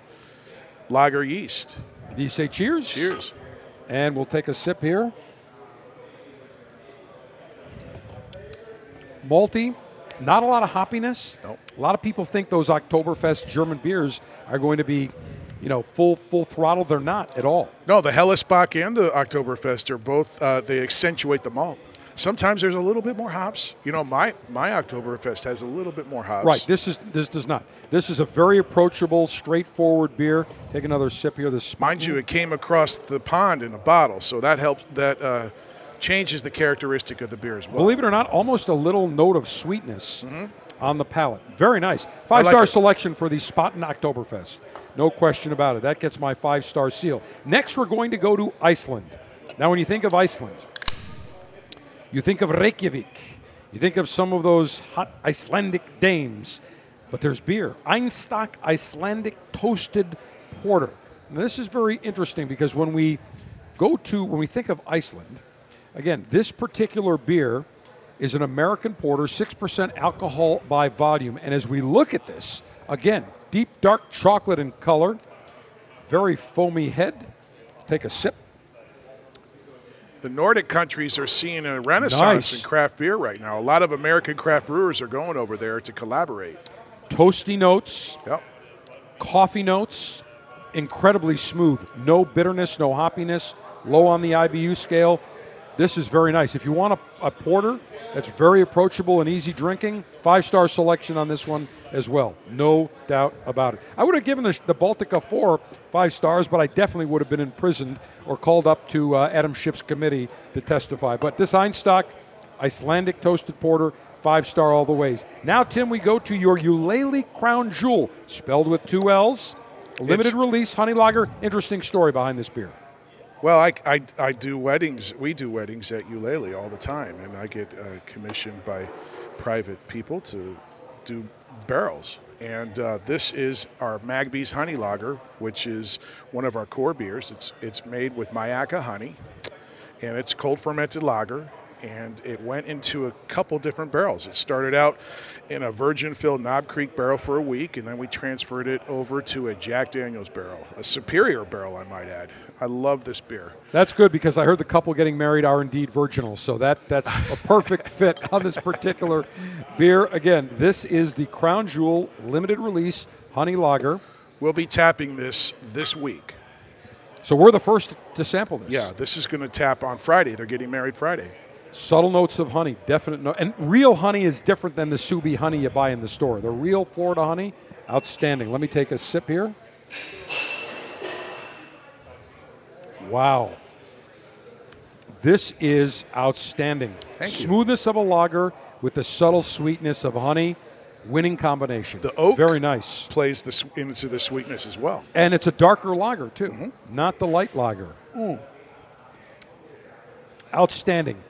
lager yeast. Do you say cheers? Cheers. And we'll take a sip here. Malty, not a lot of hoppiness. Nope. A lot of people think those Oktoberfest German beers are going to be, you know, full full throttle. They're not at all. No, the Hellesbach and the Oktoberfest are both, uh, they accentuate the malt. Sometimes there's a little bit more hops. You know, my, my Oktoberfest has a little bit more hops. Right. This is this does not. This is a very approachable, straightforward beer. Take another sip here. This Mind you, it came across the pond in a bottle, so that helps, that uh, changes the characteristic of the beer as well. Believe it or not, almost a little note of sweetness on the palate. Very nice. Five like star it. selection for the Spaten Oktoberfest. No question about it. That gets my five star seal. Next, we're going to go to Iceland. Now, when you think of Iceland, you think of Reykjavik. You think of some of those hot Icelandic dames. But there's beer. Einstök Icelandic Toasted Porter. Now, this is very interesting because when we go to, when we think of Iceland, again, this particular beer is an American porter, 6% alcohol by volume. And as we look at this, again, deep dark chocolate in color, very foamy head. Take a sip. The Nordic countries are seeing a renaissance Nice. in craft beer right now. A lot of American craft brewers are going over there to collaborate. Toasty notes, Yep. coffee notes, incredibly smooth. No bitterness, no hoppiness, low on the IBU scale. This is very nice. If you want a, a porter that's very approachable and easy drinking, five star selection on this one as well. No doubt about it. I would have given the, the Baltica 4 five stars, but I definitely would have been imprisoned or called up to uh, Adam Schiff's committee to testify. But this Einstök Icelandic toasted porter, five star all the ways. Now, Tim, we go to your Ulele Crown Jewel, spelled with two L's. Limited It's- release honey lager. Interesting story behind this beer. Well, I, I, I do weddings. We do weddings at Ulele all the time, and I get uh, commissioned by private people to do barrels. And uh, this is our Magbee's Honey Lager, which is one of our core beers. It's it's made with Mayaca honey, and it's cold fermented lager. And it went into a couple different barrels. It started out in a virgin filled Knob Creek barrel for a week, and then we transferred it over to a Jack Daniels barrel, a superior barrel, I might add. I love this beer. That's good because I heard the couple getting married are indeed virginal. So that, that's a perfect fit on this particular beer. Again, this is the Crown Jewel limited release honey lager. We'll be tapping this this week. So we're the first to sample this. Yeah, this is going to tap on Friday. They're getting married Friday. Subtle notes of honey, definite note. And real honey is different than the Sue Bee honey you buy in the store. The real Florida honey, outstanding. Let me take a sip here. Wow. This is outstanding. Thank you. Smoothness of a lager with the subtle sweetness of honey, winning combination. The oak Very nice. plays the, into the sweetness as well. And it's a darker lager, too, Mm-hmm. not the light lager. Outstanding.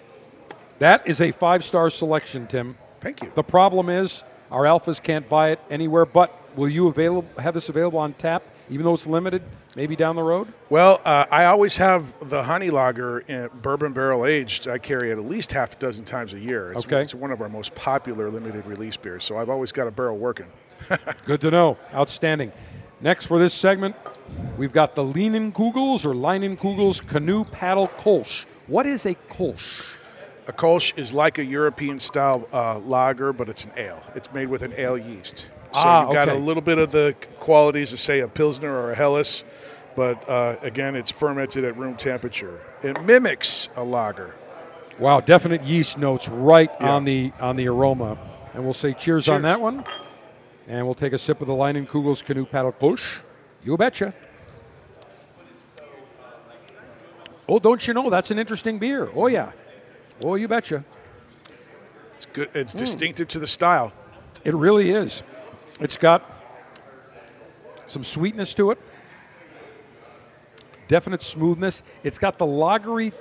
That is a five star selection, Tim. Thank you. The problem is our alphas can't buy it anywhere, but will you available, have this available on tap, even though it's limited, maybe down the road? Well, uh, I always have the honey lager in bourbon barrel aged. I carry it at least half a dozen times a year. It's, Okay. it's one of our most popular limited release beers, so I've always got a barrel working. Good to know. Outstanding. Next for this segment, we've got the Leanin Kugels or Leinenkugels Canoe Paddle Kolsch. What is a Kolsch? A Kolsch is like a European style uh, lager, but it's an ale. It's made with an ale yeast. So Ah, you've got okay. a little bit of the qualities of, say, a Pilsner or a Helles, but uh, again, it's fermented at room temperature. It mimics a lager. Wow, definite yeast notes right Yeah. on the on the aroma. And we'll say cheers, on that one. And we'll take a sip of the Leinenkugels Canoe Paddle Kolsch. You betcha. Oh, don't you know that's an interesting beer? Oh yeah. Oh, you betcha. It's good. It's distinctive to the style. It really is. It's got some sweetness to it, definite smoothness. It's got the lagery,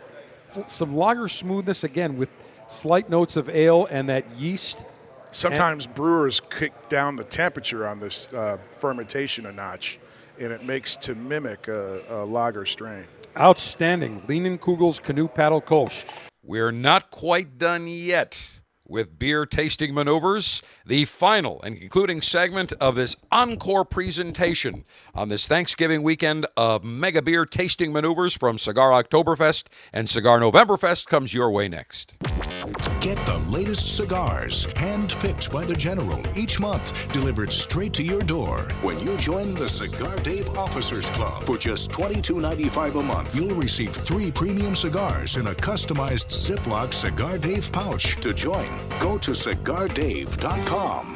some lager smoothness again with slight notes of ale and that yeast. Sometimes brewers kick down the temperature on this uh, fermentation a notch, and it makes to mimic a, a lager strain. Outstanding. Kugel's Canoe Paddle Kolsch. We're not quite done yet with beer tasting maneuvers, the final and concluding segment of this encore presentation on this Thanksgiving weekend of mega beer tasting maneuvers from Cigar Oktoberfest and Cigar Novemberfest comes your way next. Get the latest cigars, hand-picked by the General each month, delivered straight to your door. When you join the Cigar Dave Officers Club for just $22.95 a month, you'll receive three premium cigars in a customized Ziploc Cigar Dave pouch. To join, go to cigardave.com.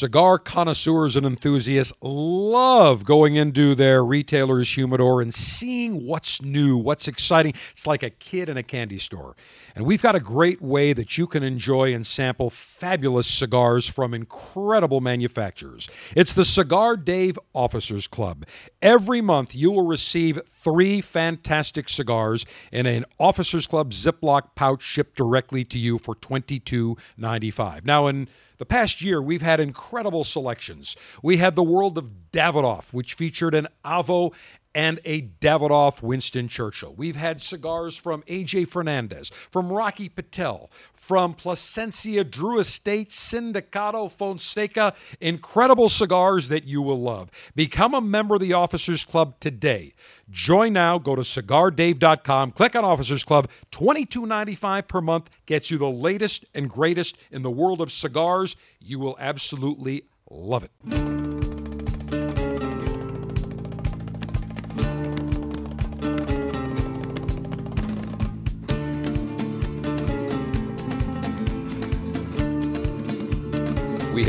Cigar connoisseurs and enthusiasts love going into their retailer's humidor and seeing what's new, what's exciting. It's like a kid in a candy store. And we've got a great way that you can enjoy and sample fabulous cigars from incredible manufacturers. It's the Cigar Dave Officers Club. Every month, you will receive three fantastic cigars in an Officers Club Ziploc pouch shipped directly to you for $22.95. Now, in the past year, we've had incredible selections. We had the World of Davidoff, which featured an Avo and a Davidoff Winston Churchill. We've had cigars from AJ Fernandez, from Rocky Patel, from Plasencia Drew Estate, Sindicato Fonseca. Incredible cigars that you will love. Become a member of the Officers Club today. Join now. Go to cigardave.com. Click on Officers Club. $22.95 per month gets you the latest and greatest in the world of cigars. You will absolutely love it.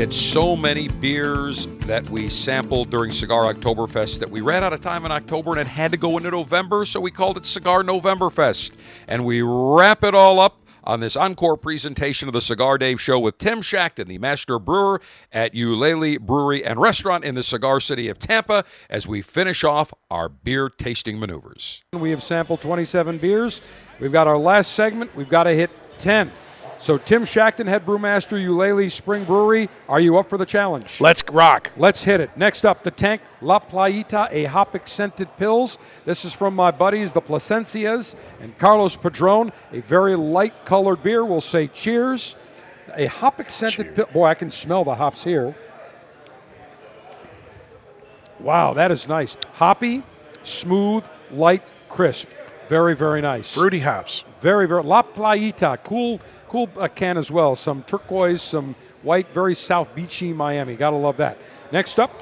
Had so many beers that we sampled during Cigar Oktoberfest that we ran out of time in October and it had to go into November, so we called it Cigar Novemberfest. And we wrap it all up on this encore presentation of the Cigar Dave Show with Tim Shackton, the master brewer at Ulele Brewery and Restaurant in the cigar city of Tampa, as we finish off our beer tasting maneuvers. We have sampled 27 beers. We've got our last segment. We've got to hit 10. So, Tim Shackton, head brewmaster, Ulele Spring Brewery, are you up for the challenge? Let's rock. Let's hit it. Next up, the Tank La Playita, a hopic scented pills. This is from my buddies, the Plasencias, and Carlos Padron, a very light colored beer. We'll say cheers. A hopic scented pill. Boy, I can smell the hops here. Wow, that is nice. Hoppy, smooth, light, crisp. Very, very nice. Fruity hops. Very, very. La Playita, cool, cool uh, can as well. Some turquoise, some white, very South Beachy Miami. Gotta love that. Next up,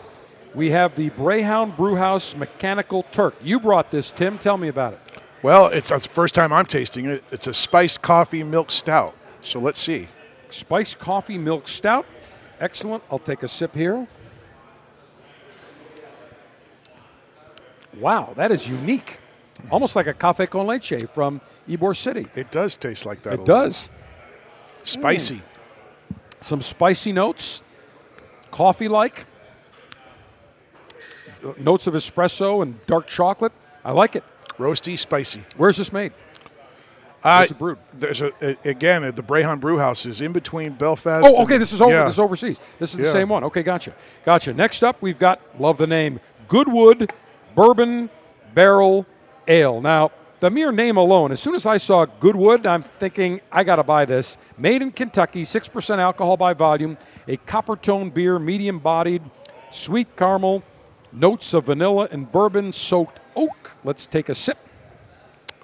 we have the Brehon Brewhouse Mechanical Turk. You brought this, Tim. Tell me about it. Well, it's the first time I'm tasting it. It's a spiced coffee milk stout. So let's see. Spiced coffee milk stout. Excellent. I'll take a sip here. Wow, that is unique. Almost like a cafe con leche from Ybor City. It does taste like that. It does. Spicy. Mm. Some spicy notes, coffee like. notes of espresso and dark chocolate. I like it. Roasty, spicy. Where's this made? Uh, Where's it brewed? There's a, again at the Brehon Brew House is in between Belfast. Oh, and- okay. This is over. Yeah. This is overseas. This is the Yeah. same one. Okay, gotcha. Gotcha. Next up, we've got love the name Goodwood Bourbon Barrel Ale. Now, the mere name alone, as soon as I saw Goodwood, I'm thinking I got to buy this. Made in Kentucky, six percent alcohol by volume, a copper tone beer, medium bodied, sweet caramel, notes of vanilla and bourbon soaked oak. Let's take a sip.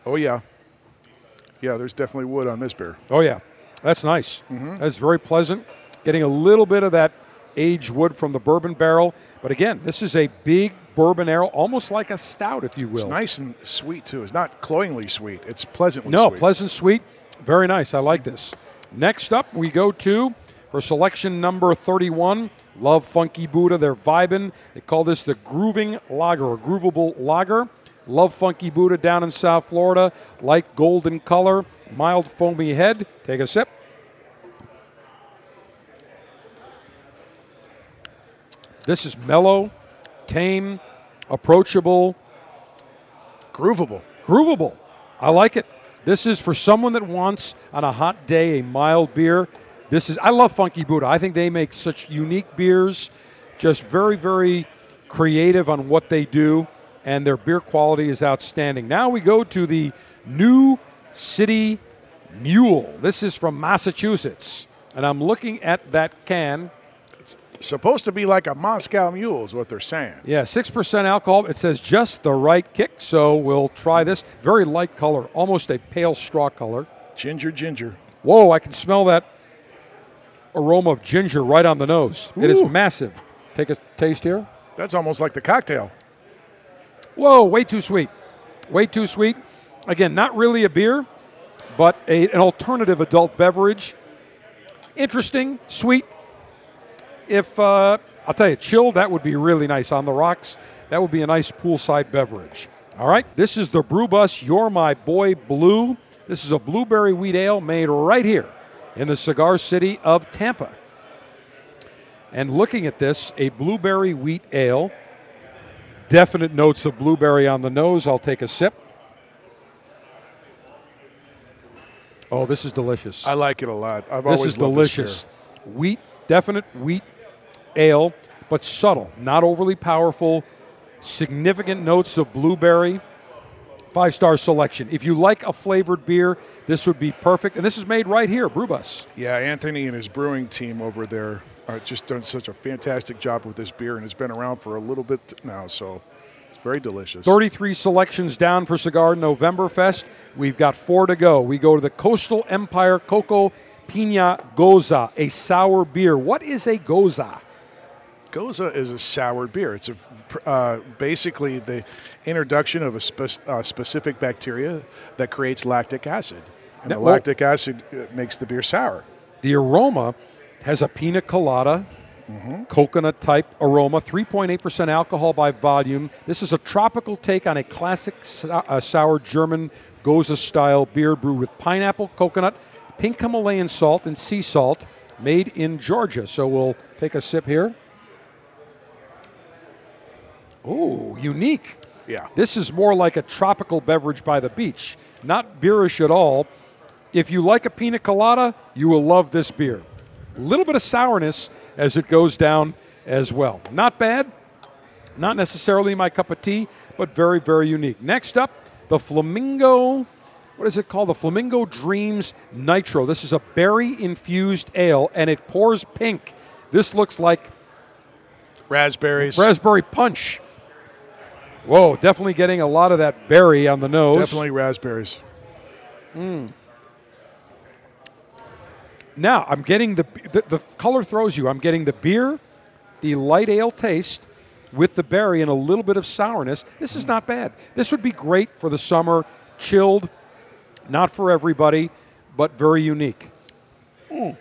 Oh yeah, yeah. There's definitely wood on this beer. Oh yeah, that's nice. Mm-hmm. That's very pleasant. Getting a little bit of that aged wood from the bourbon barrel, but again, this is a big bourbon barrel, almost like a stout, if you will. It's nice and sweet too. It's not cloyingly sweet. It's pleasantly No, sweet. pleasant, sweet, very nice. I like this. Next up, we go to for selection number 31. Love Funky Buddha. They're vibing. They call this the Grooving Lager or Groovable Lager. Love Funky Buddha down in South Florida. Light golden color, mild foamy head. Take a sip. This is mellow, tame, approachable, groovable. Groovable. I like it. This is for someone that wants on a hot day a mild beer. This is I love Funky Buddha. I think they make such unique beers, just very very creative on what they do and their beer quality is outstanding. Now we go to the New City Mule. This is from Massachusetts. And I'm looking at that can. Supposed to be like a Moscow Mule, is what they're saying. Yeah, 6% alcohol. It says just the right kick, so we'll try this. Very light color, almost a pale straw color. Ginger, ginger. Whoa, I can smell that aroma of ginger right on the nose. It is massive. Take a taste here. That's almost like the cocktail. Whoa, way too sweet. Way too sweet. Again, not really a beer, but a, an alternative adult beverage. Interesting, sweet. If, uh, I'll tell you, chilled, that would be really nice. On the rocks, that would be a nice poolside beverage. All right, this is the Brew Bus You're My Boy Blue. This is a blueberry wheat ale made right here in the cigar city of Tampa. And looking at this, a blueberry wheat ale definite notes of blueberry on the nose. I'll take a sip. Oh, this is delicious. I like it a lot. I've this always is delicious. This wheat, definite wheat ale, but subtle, not overly powerful. Significant notes of blueberry. Five star selection. If you like a flavored beer, this would be perfect. And this is made right here, Brew Bus. Yeah, Anthony and his brewing team over there are just done such a fantastic job with this beer, and it's been around for a little bit now, so it's very delicious. 33 selections down for Cigar Novemberfest. We've got four to go. We go to the Coastal Empire Coco Pina Gose, a sour beer. What is a Gose? Gose is a sour beer. It's a uh, basically the introduction of a spe- uh, specific bacteria that creates lactic acid, and Now- the well- lactic acid uh, makes the beer sour. The aroma has a pina colada, coconut type aroma, 3.8% alcohol by volume. This is a tropical take on a classic uh, sour German Gose style beer brewed with pineapple, coconut, pink Himalayan salt, and sea salt, made in Georgia. So we'll take a sip here. Ooh, unique. Yeah. This is more like a tropical beverage by the beach, not beerish at all. If you like a pina colada, you will love this beer. A little bit of sourness as it goes down as well. Not bad, not necessarily my cup of tea, but very, very unique. Next up, the Flamingo, what is it called? The Flamingo Dreams Nitro. This is a berry infused ale and it pours pink. This looks like Raspberries. raspberry punch. Whoa, definitely getting a lot of that berry on the nose. Definitely raspberries. Now I'm getting the, the the color throws you. I'm getting the beer, the light ale taste, with the berry and a little bit of sourness. This is not bad. This would be great for the summer, chilled. Not for everybody, but very unique. Mm.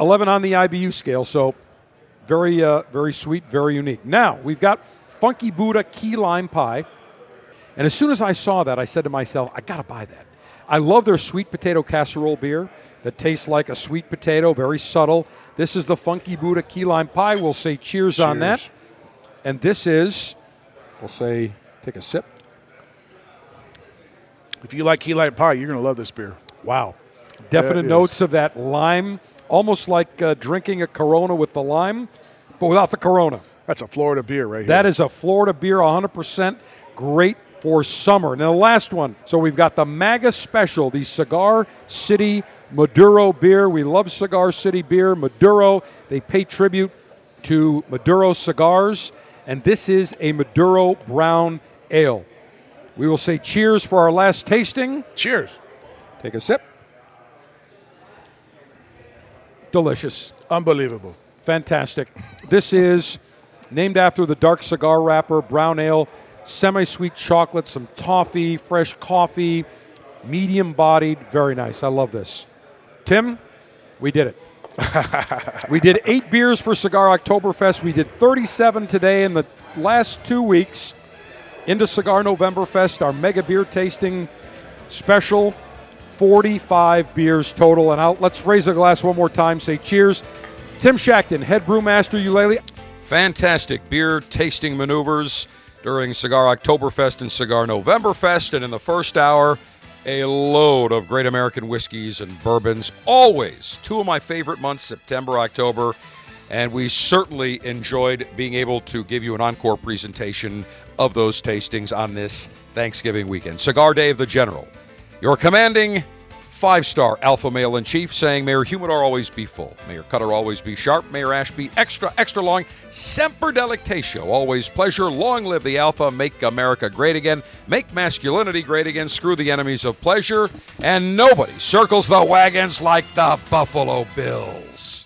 Eleven on the IBU scale, so very uh, very sweet, very unique. Now we've got Funky Buddha key lime pie. And as soon as I saw that, I said to myself, I got to buy that. I love their sweet potato casserole beer that tastes like a sweet potato, very subtle. This is the Funky Buddha key lime pie. We'll say cheers, on that. And this is, we'll say, take a sip. If you like key lime pie, you're going to love this beer. Wow. Definite notes of that lime, almost like uh, drinking a Corona with the lime, but without the Corona. That's a Florida beer right here. That is a Florida beer, 100% great for summer. Now, the last one. So we've got the MAGA special, the Cigar City Maduro beer. We love Cigar City beer. Maduro, they pay tribute to Maduro cigars, and this is a Maduro brown ale. We will say cheers for our last tasting. Cheers. Take a sip. Delicious. Unbelievable. Fantastic. This is named after the dark cigar wrapper, brown ale, semi sweet chocolate, some toffee, fresh coffee, medium bodied. Very nice. I love this. Tim, we did it. we did eight beers for Cigar Oktoberfest. We did 37 today in the last two weeks into Cigar Novemberfest, our mega beer tasting special. 45 beers total. And I'll, let's raise a glass one more time. Say cheers. Tim Shackton, head brewmaster, Ulele. Fantastic beer tasting maneuvers during Cigar Oktoberfest and Cigar Novemberfest. And in the first hour, a load of great American whiskeys and bourbons. Always two of my favorite months, September, October. And we certainly enjoyed being able to give you an encore presentation of those tastings on this Thanksgiving weekend. Cigar Dave the General. Your commanding five star alpha male in chief saying, Mayor humidor always be full. Mayor cutter always be sharp. Mayor your ash be extra, extra long. Semper delectatio. Always pleasure. Long live the alpha. Make America great again. Make masculinity great again. Screw the enemies of pleasure. And nobody circles the wagons like the Buffalo Bills.